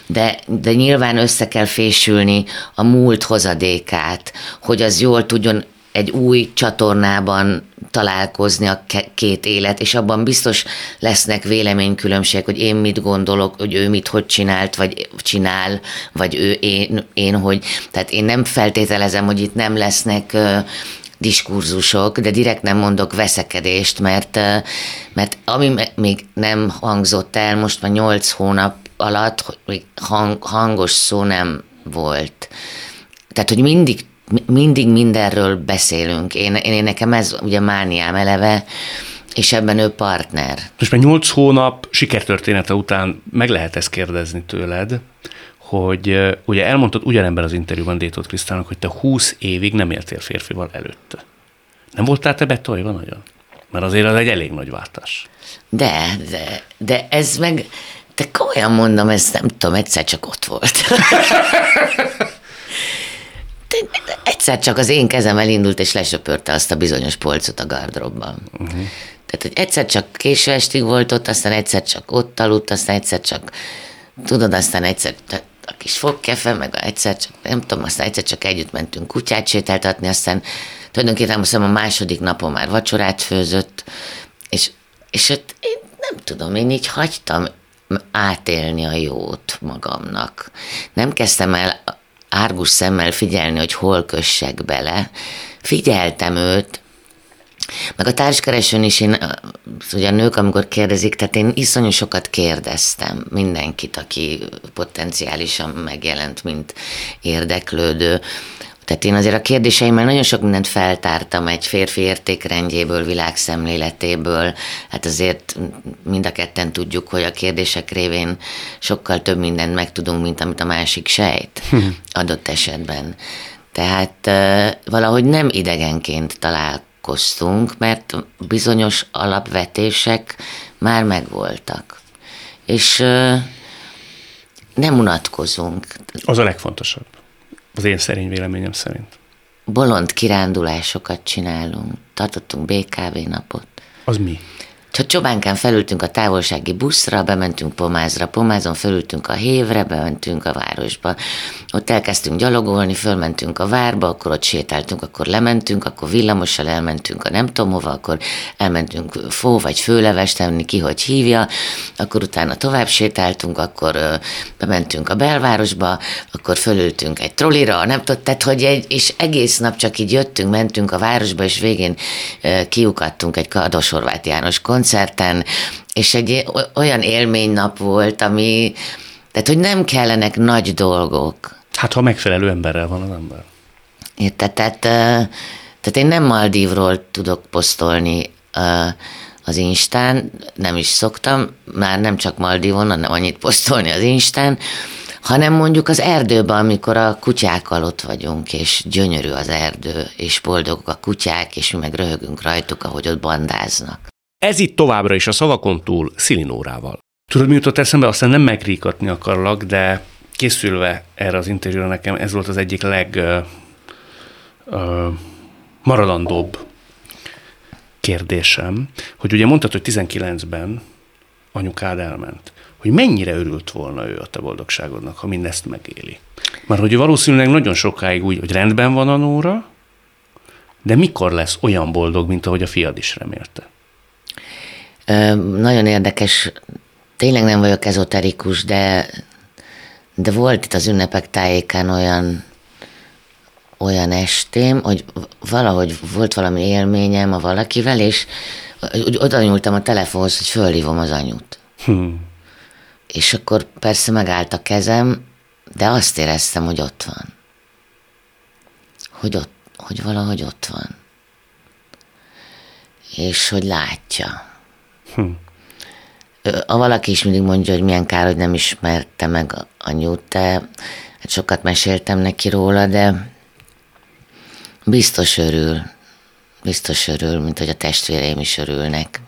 De, de nyilván össze kell fésülni a múlt hozadékát, hogy az jól tudjon egy új csatornában találkozni a két élet, és abban biztos lesznek véleménykülönbségek, hogy én mit gondolok, hogy ő mit hogy csinált, vagy csinál, vagy ő én, én hogy. Tehát én nem feltételezem, hogy itt nem lesznek diskurzusok, de direkt nem mondok veszekedést, mert, mert ami még nem hangzott el most már nyolc hónap alatt, hogy hang, hangos szó nem volt. Tehát, hogy mindig mindig mindenről beszélünk. Én, én nekem ez ugye mániám eleve, és ebben ő partner. Most már nyolc hónap sikertörténete után meg lehet ezt kérdezni tőled, hogy ugye elmondtad ugyanebben az interjúban Détot Krisztának, hogy te 20 évig nem éltél férfival előtte. Nem voltál te betolva nagyon? Mert azért az egy elég nagy váltás. De, de, de ez meg De komolyan mondom, ez nem tudom, egyszer csak ott volt. Egyszer csak az én kezem elindult, és lesöpörte azt a bizonyos polcot a gardróbban. Uh-huh. Tehát, hogy egyszer csak késő estig volt ott, aztán egyszer csak ott aludt, aztán egyszer csak, tudod, aztán egyszer a kis fogkefe, meg egyszer csak, nem tudom, aztán egyszer csak együtt mentünk kutyát sétáltatni, aztán tulajdonképpen most a második napon már vacsorát főzött, és, és ott én nem tudom, én így hagytam átélni a jót magamnak. Nem kezdtem el árgus szemmel figyelni, hogy hol kössek bele. Figyeltem őt, meg a társkeresőn is én, ugye a nők, amikor kérdezik, tehát én iszonyú sokat kérdeztem mindenkit, aki potenciálisan megjelent, mint érdeklődő. Tehát én azért a kérdéseimmel nagyon sok mindent feltártam egy férfi értékrendjéből, világszemléletéből. Hát azért mind a ketten tudjuk, hogy a kérdések révén sokkal több mindent megtudunk, mint amit a másik sejt adott esetben. Tehát valahogy nem idegenként találkoztunk, mert bizonyos alapvetések már megvoltak. És nem unatkozunk. Az a legfontosabb. Az én szerény véleményem szerint. Bolond kirándulásokat csinálunk. Tartottunk BKV napot. Az mi? Csak Csobánkán felültünk a távolsági buszra, bementünk Pomázra, Pomázon felültünk a Hévre, bementünk a városba. Ott elkezdtünk gyalogolni, fölmentünk a várba, akkor ott sétáltunk, akkor lementünk, akkor villamossal elmentünk a nem tudom hova, akkor elmentünk fó vagy főlevest tenni, ki hogy hívja, akkor utána tovább sétáltunk, akkor ö, bementünk a belvárosba, akkor fölültünk egy trollira, nem tudod, tehát hogy egy, és egész nap csak így jöttünk, mentünk a városba, és végén ö, kiukadtunk egy Kardos Horváth János koncert, koncerten, és egy olyan élménynap volt, ami, tehát hogy nem kellenek nagy dolgok. Hát, ha megfelelő emberrel van az ember. Érted? Tehát, tehát én nem Maldívról tudok posztolni az Instán, nem is szoktam, már nem csak Maldívon, hanem annyit posztolni az Instán, hanem mondjuk az erdőben, amikor a kutyákkal ott vagyunk, és gyönyörű az erdő, és boldogok a kutyák, és mi meg röhögünk rajtuk, ahogy ott bandáznak. Ez itt továbbra is a szavakon túl Szilinórával. Tudod, mi jutott eszembe? Aztán nem megríkatni akarlak, de készülve erre az interjúra nekem ez volt az egyik leg uh, uh, maradandóbb kérdésem, hogy ugye mondtad, hogy 19-ben anyukád elment, hogy mennyire örült volna ő a te boldogságodnak, ha mindezt megéli. Mert hogy valószínűleg nagyon sokáig úgy, hogy rendben van a Nóra, de mikor lesz olyan boldog, mint ahogy a fiad is remélte? Nagyon érdekes, tényleg nem vagyok ezoterikus, de, de volt itt az ünnepek tájékán olyan, olyan estém, hogy valahogy volt valami élményem a valakivel, és oda nyúltam a telefonhoz, hogy fölhívom az anyut. Hmm. És akkor persze megállt a kezem, de azt éreztem, hogy ott van. Hogy, ott, hogy valahogy ott van. És hogy látja. Hm. A valaki is mindig mondja, hogy milyen kár, hogy nem ismerte meg anyút, de hát sokat meséltem neki róla, de biztos örül. Biztos örül, mint hogy a testvéreim is örülnek.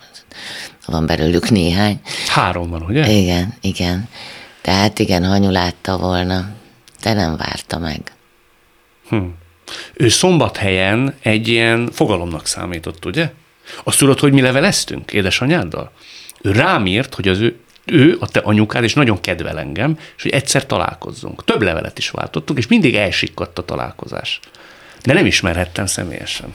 Van belőlük néhány. Három van, ugye? Igen, igen. Tehát igen, ha anyu látta volna, de nem várta meg. Hm. Ő szombathelyen egy ilyen fogalomnak számított, ugye? Azt tudod, hogy mi leveleztünk édesanyáddal? Ő rám írt, hogy az ő, ő, a te anyukád, és nagyon kedvel engem, és hogy egyszer találkozzunk. Több levelet is váltottunk, és mindig elsikkadt a találkozás. De nem ismerhettem személyesen.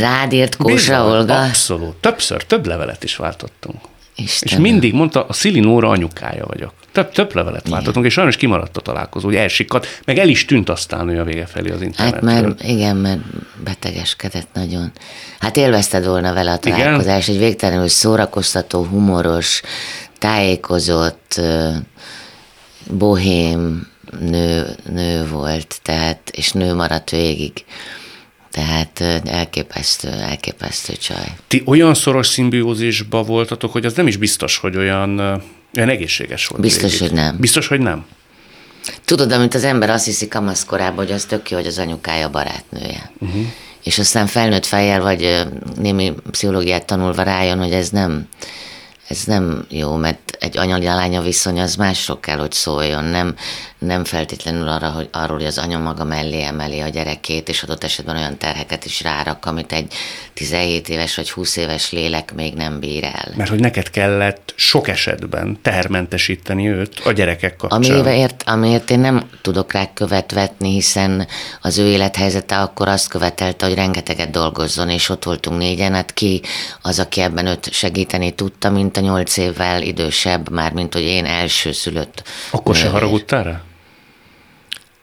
Rád írt Kósa Olga? Abszolút. Többször, több levelet is váltottunk. Istenem. És mindig mondta, a Szili Nóra anyukája vagyok. Több, több levelet igen. váltottunk, és sajnos kimaradt a találkozó, hogy elsikadt, meg el is tűnt aztán ő a vége felé az internetről. Hát mert igen, mert betegeskedett nagyon. Hát élvezted volna vele a találkozás, igen? egy végtelenül szórakoztató, humoros, tájékozott, bohém nő, nő volt, tehát, és nő maradt végig. Tehát elképesztő, elképesztő csaj. Ti olyan szoros szimbiózisba voltatok, hogy az nem is biztos, hogy olyan, olyan egészséges volt. Biztos, végig. hogy nem. Biztos, hogy nem. Tudod, amit az ember azt hiszi kamaszkorában, hogy az tök jó, hogy az anyukája barátnője. Uh-huh. És aztán felnőtt fejjel, vagy némi pszichológiát tanulva rájön, hogy ez nem, ez nem jó, mert egy anya-lánya viszony az másról kell, hogy szóljon, nem, nem feltétlenül arra, hogy, arról, hogy az anya maga mellé emeli a gyerekét, és adott esetben olyan terheket is rárak, amit egy 17 éves vagy 20 éves lélek még nem bír el. Mert hogy neked kellett sok esetben tehermentesíteni őt a gyerekek kapcsán. Amiért, amiért én nem tudok rá követvetni, hiszen az ő élethelyzete akkor azt követelte, hogy rengeteget dolgozzon, és ott voltunk négyen, hát ki az, aki ebben őt segíteni tudta, mint a nyolc évvel idősebb, már mint hogy én első szülött. Akkor se haragudtál rá?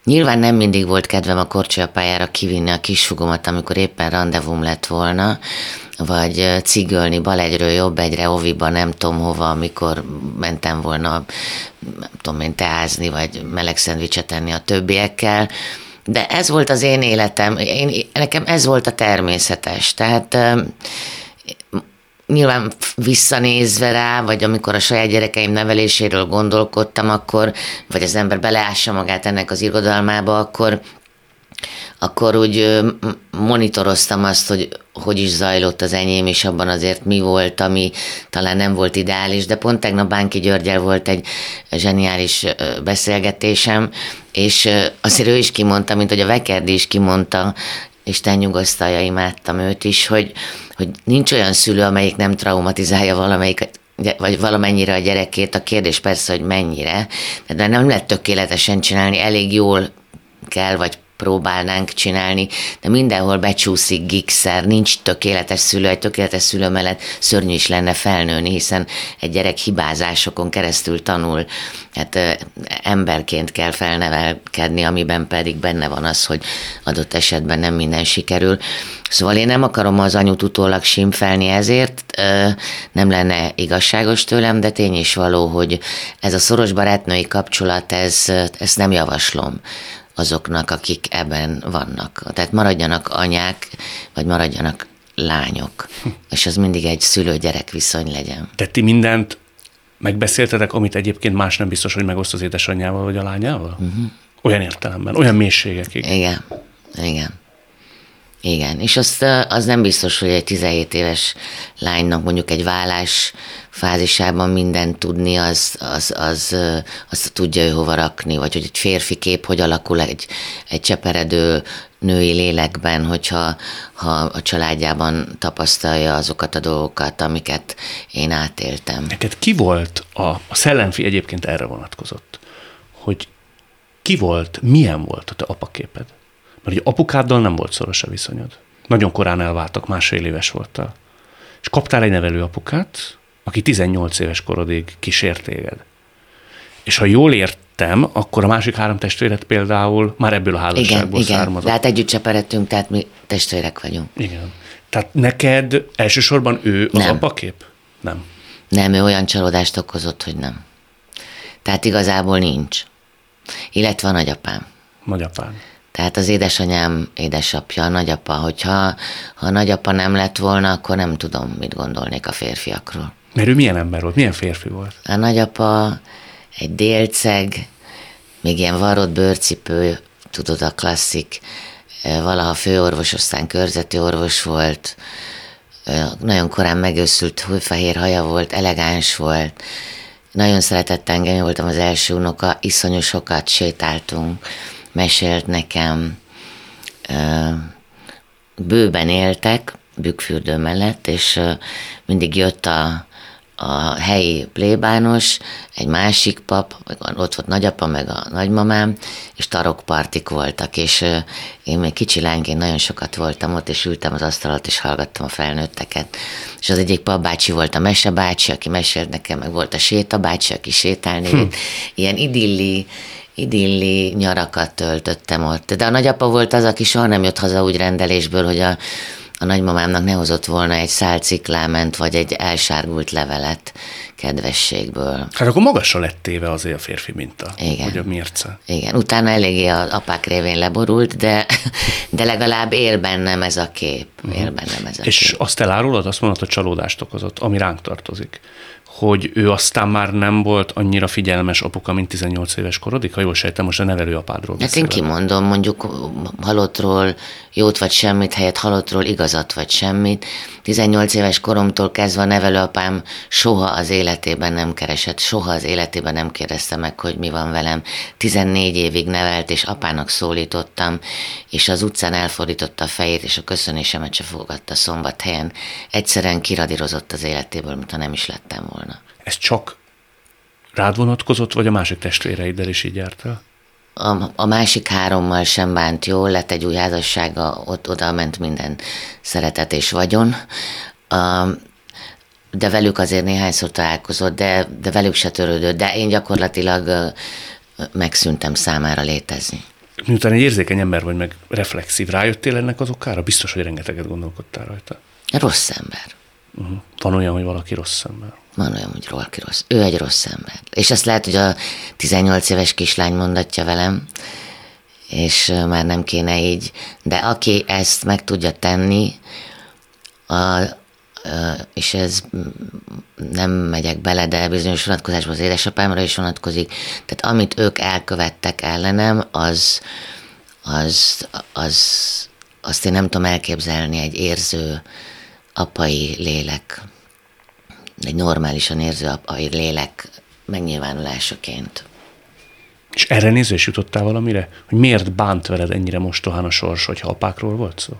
Nyilván nem mindig volt kedvem a korcsolyapályára kivinni a kisfugomat, amikor éppen rendezvum lett volna, vagy cigölni bal egyről jobb egyre oviba, nem tudom hova, amikor mentem volna, nem tudom én, teázni, vagy meleg szendvicset enni a többiekkel. De ez volt az én életem, én, nekem ez volt a természetes. Tehát nyilván visszanézve rá, vagy amikor a saját gyerekeim neveléséről gondolkodtam, akkor, vagy az ember beleássa magát ennek az irodalmába, akkor akkor úgy monitoroztam azt, hogy hogy is zajlott az enyém, és abban azért mi volt, ami talán nem volt ideális, de pont tegnap Bánki Györgyel volt egy zseniális beszélgetésem, és azért ő is kimondta, mint hogy a Vekerdi is kimondta, Isten nyugosztalja, imádtam őt is, hogy, hogy nincs olyan szülő, amelyik nem traumatizálja valamelyik vagy valamennyire a gyerekét. A kérdés persze, hogy mennyire, de nem lehet tökéletesen csinálni, elég jól kell, vagy próbálnánk csinálni, de mindenhol becsúszik gigszer, nincs tökéletes szülő, egy tökéletes szülő mellett szörnyű is lenne felnőni, hiszen egy gyerek hibázásokon keresztül tanul, hát emberként kell felnevelkedni, amiben pedig benne van az, hogy adott esetben nem minden sikerül. Szóval én nem akarom az anyut utólag simfelni ezért, nem lenne igazságos tőlem, de tény is való, hogy ez a szoros barátnői kapcsolat, ez, ezt nem javaslom azoknak, akik ebben vannak. Tehát maradjanak anyák, vagy maradjanak lányok, és az mindig egy szülő-gyerek viszony legyen. Tehát ti mindent megbeszéltetek, amit egyébként más nem biztos, hogy megoszt az édesanyjával vagy a lányával? Uh-huh. Olyan értelemben, olyan mélységekig. Igen, igen. Igen, és azt, az nem biztos, hogy egy 17 éves lánynak mondjuk egy vállás fázisában mindent tudni, az, az, az, az tudja ő hova rakni, vagy hogy egy férfi kép hogy alakul egy, egy cseperedő női lélekben, hogyha ha a családjában tapasztalja azokat a dolgokat, amiket én átéltem. Neked ki volt, a, a szellemfi egyébként erre vonatkozott, hogy ki volt, milyen volt a te apaképed? Mert ugye apukáddal nem volt szoros a viszonyod. Nagyon korán elváltak, másfél éves voltál. És kaptál egy nevelő apukát, aki 18 éves korodig kísért téged. És ha jól értem, akkor a másik három testvéret például már ebből a házasságból igen, származott. Igen, tehát együtt cseperedtünk, tehát mi testvérek vagyunk. Igen. Tehát neked elsősorban ő az nem. apakép? Nem. Nem, ő olyan csalódást okozott, hogy nem. Tehát igazából nincs. Illetve a nagyapám. Nagyapám. Tehát az édesanyám édesapja, nagyapa, hogyha ha a nagyapa nem lett volna, akkor nem tudom, mit gondolnék a férfiakról. Mert ő milyen ember volt? Milyen férfi volt? A nagyapa egy délceg, még ilyen varott bőrcipő, tudod, a klasszik, valaha főorvos, aztán körzeti orvos volt, nagyon korán megőszült, fehér haja volt, elegáns volt, nagyon szeretett engem, voltam az első unoka, iszonyú sokat sétáltunk, mesélt nekem, bőben éltek, Bükkfürdő mellett, és mindig jött a, a helyi plébános, egy másik pap, ott volt nagyapa, meg a nagymamám, és tarokpartik voltak, és én még kicsi lányként nagyon sokat voltam ott, és ültem az asztalat, és hallgattam a felnőtteket. És az egyik papbácsi volt a mesebácsi, aki mesélt nekem, meg volt a sétabácsi, aki sétálni. Hm. Ilyen idilli, idilli nyarakat töltöttem ott. De a nagyapa volt az, aki soha nem jött haza úgy rendelésből, hogy a, a nagymamámnak ne hozott volna egy szál cikláment, vagy egy elsárgult levelet kedvességből. Hát akkor magasra lett téve azért a férfi minta, Igen. hogy a mérce. Igen, utána eléggé az apák révén leborult, de, de legalább él bennem ez a kép. él bennem ez És azt elárulod, azt mondod, hogy csalódást okozott, ami ránk tartozik hogy ő aztán már nem volt annyira figyelmes apuka, mint 18 éves korodik? Ha jól sejtem, most a nevelőapádról Hát én kimondom, mondjuk halottról jót vagy semmit, helyett halottról igazat vagy semmit. 18 éves koromtól kezdve a nevelőapám soha az életében nem keresett, soha az életében nem kérdezte meg, hogy mi van velem. 14 évig nevelt, és apának szólítottam, és az utcán elfordította a fejét, és a köszönésemet se fogadta szombathelyen. Egyszerűen kiradírozott az életéből, mintha nem is lettem volna ez csak rád vonatkozott, vagy a másik testvéreiddel is így jártál? A, a másik hárommal sem bánt jól, lett egy új házassága, ott oda ment minden szeretet és vagyon. A, de velük azért néhányszor találkozott, de, de velük se törődött, de én gyakorlatilag megszűntem számára létezni. Miután egy érzékeny ember vagy, meg reflexív, rájöttél ennek az okára? Biztos, hogy rengeteget gondolkodtál rajta. Rossz ember. Uh-huh. Van olyan, hogy valaki rossz ember. Van olyan, hogy valaki rossz. Ő egy rossz ember. És azt lehet, hogy a 18 éves kislány mondatja velem, és már nem kéne így, de aki ezt meg tudja tenni, a, és ez nem megyek bele, de bizonyos vonatkozásban az édesapámra is vonatkozik. Tehát amit ők elkövettek ellenem, az, az, az, azt én nem tudom elképzelni egy érző apai lélek egy normálisan érző apai lélek megnyilvánulásaként. És erre nézve is jutottál valamire? Hogy miért bánt veled ennyire mostohán a sors, hogyha apákról volt szó?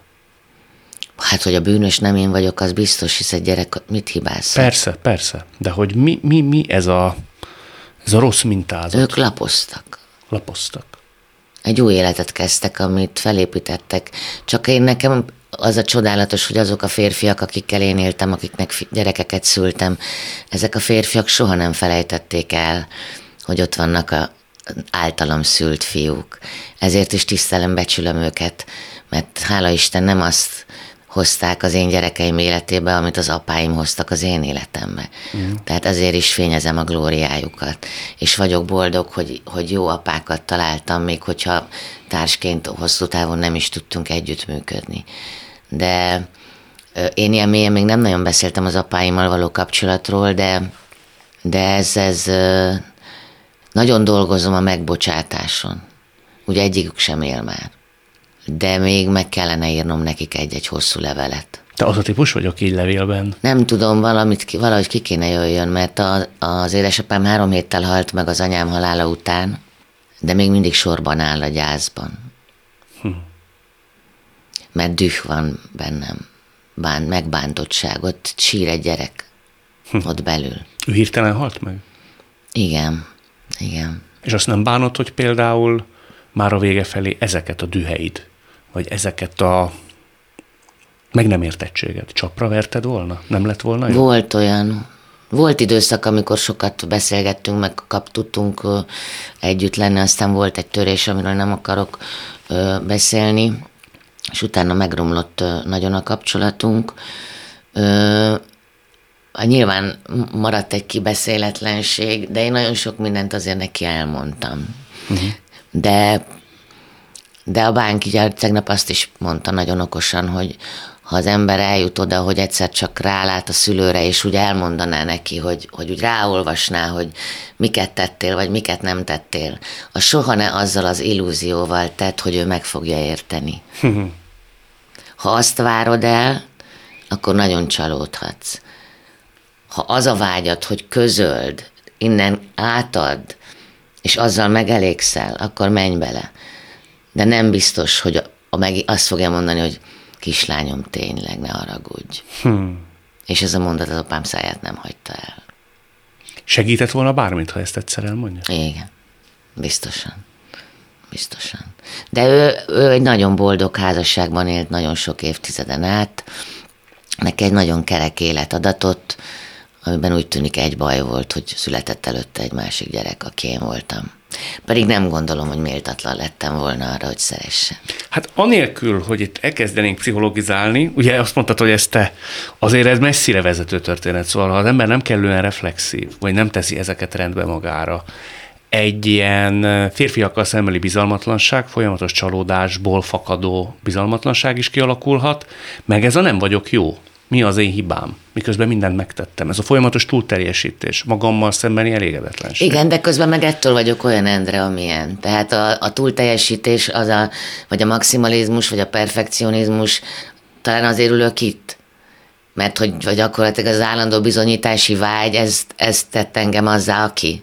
Hát, hogy a bűnös nem én vagyok, az biztos, hisz egy gyerek mit hibáz. Persze, persze. De hogy mi, mi, mi ez, a, ez a rossz mintázat? Ők lapoztak. Lapoztak. Egy új életet kezdtek, amit felépítettek. Csak én nekem az a csodálatos, hogy azok a férfiak, akikkel én éltem, akiknek gyerekeket szültem, ezek a férfiak soha nem felejtették el, hogy ott vannak a általam szült fiúk. Ezért is tisztelem, becsülöm őket, mert hála Isten nem azt hozták az én gyerekeim életébe, amit az apáim hoztak az én életembe. Mm. Tehát ezért is fényezem a glóriájukat. És vagyok boldog, hogy, hogy jó apákat találtam, még hogyha társként hosszú távon nem is tudtunk együttműködni. De én ilyen mélyen még nem nagyon beszéltem az apáimmal való kapcsolatról, de, de ez, ez nagyon dolgozom a megbocsátáson. Ugye egyikük sem él már de még meg kellene írnom nekik egy-egy hosszú levelet. Te az a típus vagy, aki így levélben? Nem tudom, valamit, ki, valahogy ki kéne jöjjön, mert a, az édesapám három héttel halt meg az anyám halála után, de még mindig sorban áll a gyászban. Hm. Mert düh van bennem, bán, megbántottság, ott sír egy gyerek, hm. ott belül. Ő hirtelen halt meg? Igen, igen. És azt nem bánott, hogy például már a vége felé ezeket a düheid vagy ezeket a meg nem értettséget csapra verted volna? Nem lett volna jó? Volt olyan. Volt időszak, amikor sokat beszélgettünk, meg kap, tudtunk együtt lenni, aztán volt egy törés, amiről nem akarok beszélni, és utána megromlott nagyon a kapcsolatunk. Nyilván maradt egy kibeszéletlenség, de én nagyon sok mindent azért neki elmondtam. Uh-huh. De de a bánk így tegnap azt is mondta nagyon okosan, hogy ha az ember eljut oda, hogy egyszer csak rálát a szülőre, és úgy elmondaná neki, hogy, hogy úgy ráolvasná, hogy miket tettél, vagy miket nem tettél, a soha ne azzal az illúzióval tett, hogy ő meg fogja érteni. ha azt várod el, akkor nagyon csalódhatsz. Ha az a vágyat, hogy közöld, innen átad, és azzal megelégszel, akkor menj bele de nem biztos, hogy a, meg, azt fogja mondani, hogy kislányom, tényleg, ne haragudj. Hmm. És ez a mondat az apám száját nem hagyta el. Segített volna bármit, ha ezt egyszer elmondja? Igen, biztosan. Biztosan. De ő, ő egy nagyon boldog házasságban élt nagyon sok évtizeden át. Neki egy nagyon kerek élet adatot, amiben úgy tűnik egy baj volt, hogy született előtte egy másik gyerek, aki én voltam. Pedig nem gondolom, hogy méltatlan lettem volna arra, hogy szeressen. Hát anélkül, hogy itt elkezdenénk pszichologizálni, ugye azt mondtad, hogy ez te azért ez messzire vezető történet, szóval ha az ember nem kellően reflexív, vagy nem teszi ezeket rendbe magára, egy ilyen férfiakkal szembeli bizalmatlanság, folyamatos csalódásból fakadó bizalmatlanság is kialakulhat, meg ez a nem vagyok jó mi az én hibám, miközben mindent megtettem. Ez a folyamatos túlterjesítés, magammal szembeni elégedetlenség. Igen, de közben meg ettől vagyok olyan Endre, amilyen. Tehát a, a túlteljesítés, az a, vagy a maximalizmus, vagy a perfekcionizmus, talán azért ülök itt. Mert hogy vagy gyakorlatilag az állandó bizonyítási vágy, ez, ez tett engem azzá, aki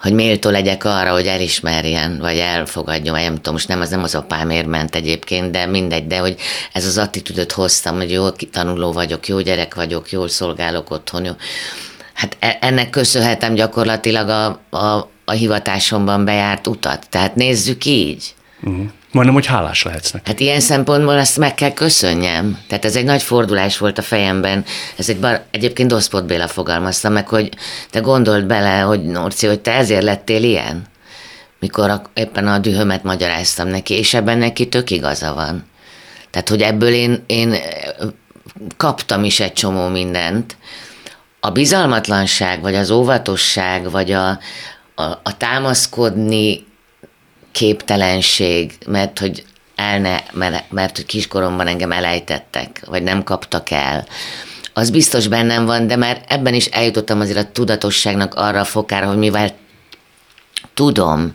hogy méltó legyek arra, hogy elismerjen, vagy elfogadjon, vagy nem tudom, most nem az nem az apámért ment egyébként, de mindegy, de hogy ez az attitűdöt hoztam, hogy jó tanuló vagyok, jó gyerek vagyok, jól szolgálok otthon, jó. Hát e, ennek köszönhetem gyakorlatilag a, a, a hivatásomban bejárt utat. Tehát nézzük így. Uh-huh. Majdnem, hogy hálás lehetsz neki. Hát ilyen szempontból ezt meg kell köszönjem. Tehát ez egy nagy fordulás volt a fejemben. Ez egy bar, egyébként Doszpot Béla fogalmazta meg, hogy te gondold bele, hogy Norci, hogy te ezért lettél ilyen. Mikor a, éppen a dühömet magyaráztam neki, és ebben neki tök igaza van. Tehát, hogy ebből én, én kaptam is egy csomó mindent. A bizalmatlanság, vagy az óvatosság, vagy a, a, a támaszkodni képtelenség, mert hogy elne, mert, mert hogy kiskoromban engem elejtettek, vagy nem kaptak el, az biztos bennem van, de már ebben is eljutottam azért a tudatosságnak arra a fokára, hogy mivel tudom,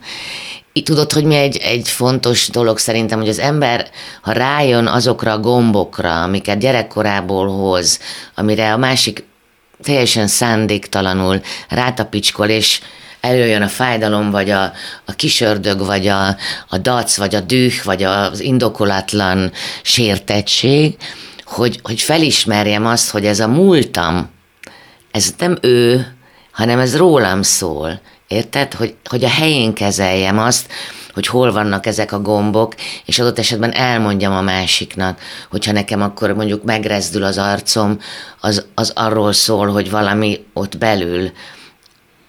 Tudod, hogy mi egy, egy fontos dolog szerintem, hogy az ember, ha rájön azokra a gombokra, amiket gyerekkorából hoz, amire a másik teljesen szándéktalanul rátapicskol, és előjön a fájdalom, vagy a, a kisördög, vagy a, a dac, vagy a düh, vagy az indokolatlan sértettség, hogy, hogy felismerjem azt, hogy ez a múltam, ez nem ő, hanem ez rólam szól. Érted? Hogy, hogy a helyén kezeljem azt, hogy hol vannak ezek a gombok, és adott esetben elmondjam a másiknak, hogyha nekem akkor mondjuk megrezdül az arcom, az, az arról szól, hogy valami ott belül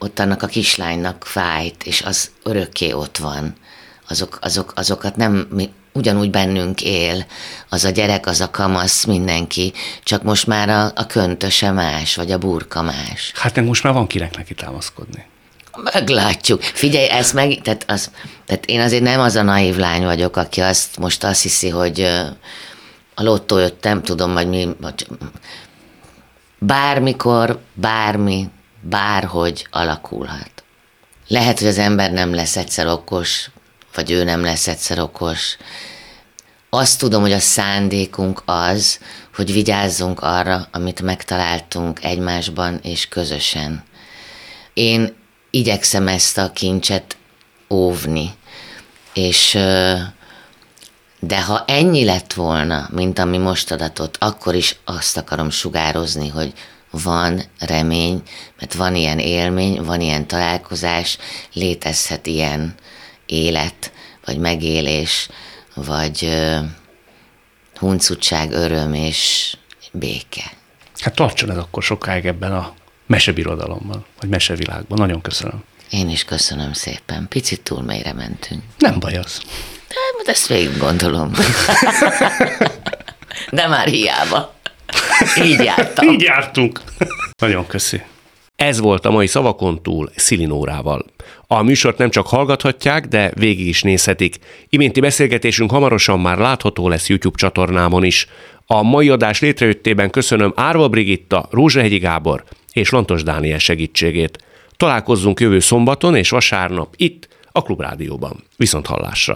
ott annak a kislánynak fájt, és az örökké ott van. Azok, azok, azokat nem mi, ugyanúgy bennünk él, az a gyerek, az a kamasz, mindenki, csak most már a, a köntöse más, vagy a burka más. Hát meg most már van kinek neki támaszkodni. Meglátjuk. Figyelj, ez meg, tehát, az, tehát én azért nem az a naív lány vagyok, aki azt most azt hiszi, hogy a lottó jött, nem tudom, vagy mi, vagy bármikor, bármi bárhogy alakulhat. Lehet, hogy az ember nem lesz egyszer okos, vagy ő nem lesz egyszer okos. Azt tudom, hogy a szándékunk az, hogy vigyázzunk arra, amit megtaláltunk egymásban és közösen. Én igyekszem ezt a kincset óvni, és de ha ennyi lett volna, mint ami most adatott, akkor is azt akarom sugározni, hogy van remény, mert van ilyen élmény, van ilyen találkozás, létezhet ilyen élet, vagy megélés, vagy uh, huncutság, öröm és béke. Hát tartson ez akkor sokáig ebben a mesebirodalomban, vagy mesevilágban. Nagyon köszönöm. Én is köszönöm szépen. Picit túl mélyre mentünk. Nem baj az. De, ezt végig gondolom. De már hiába. Így jártam. Így jártunk. Nagyon köszi. Ez volt a mai szavakon túl Szilinórával. A műsort nem csak hallgathatják, de végig is nézhetik. Iménti beszélgetésünk hamarosan már látható lesz YouTube csatornámon is. A mai adás létrejöttében köszönöm Árva Brigitta, Rózsahegyi Gábor és Lantos Dániel segítségét. Találkozzunk jövő szombaton és vasárnap itt, a Klubrádióban. Viszont hallásra!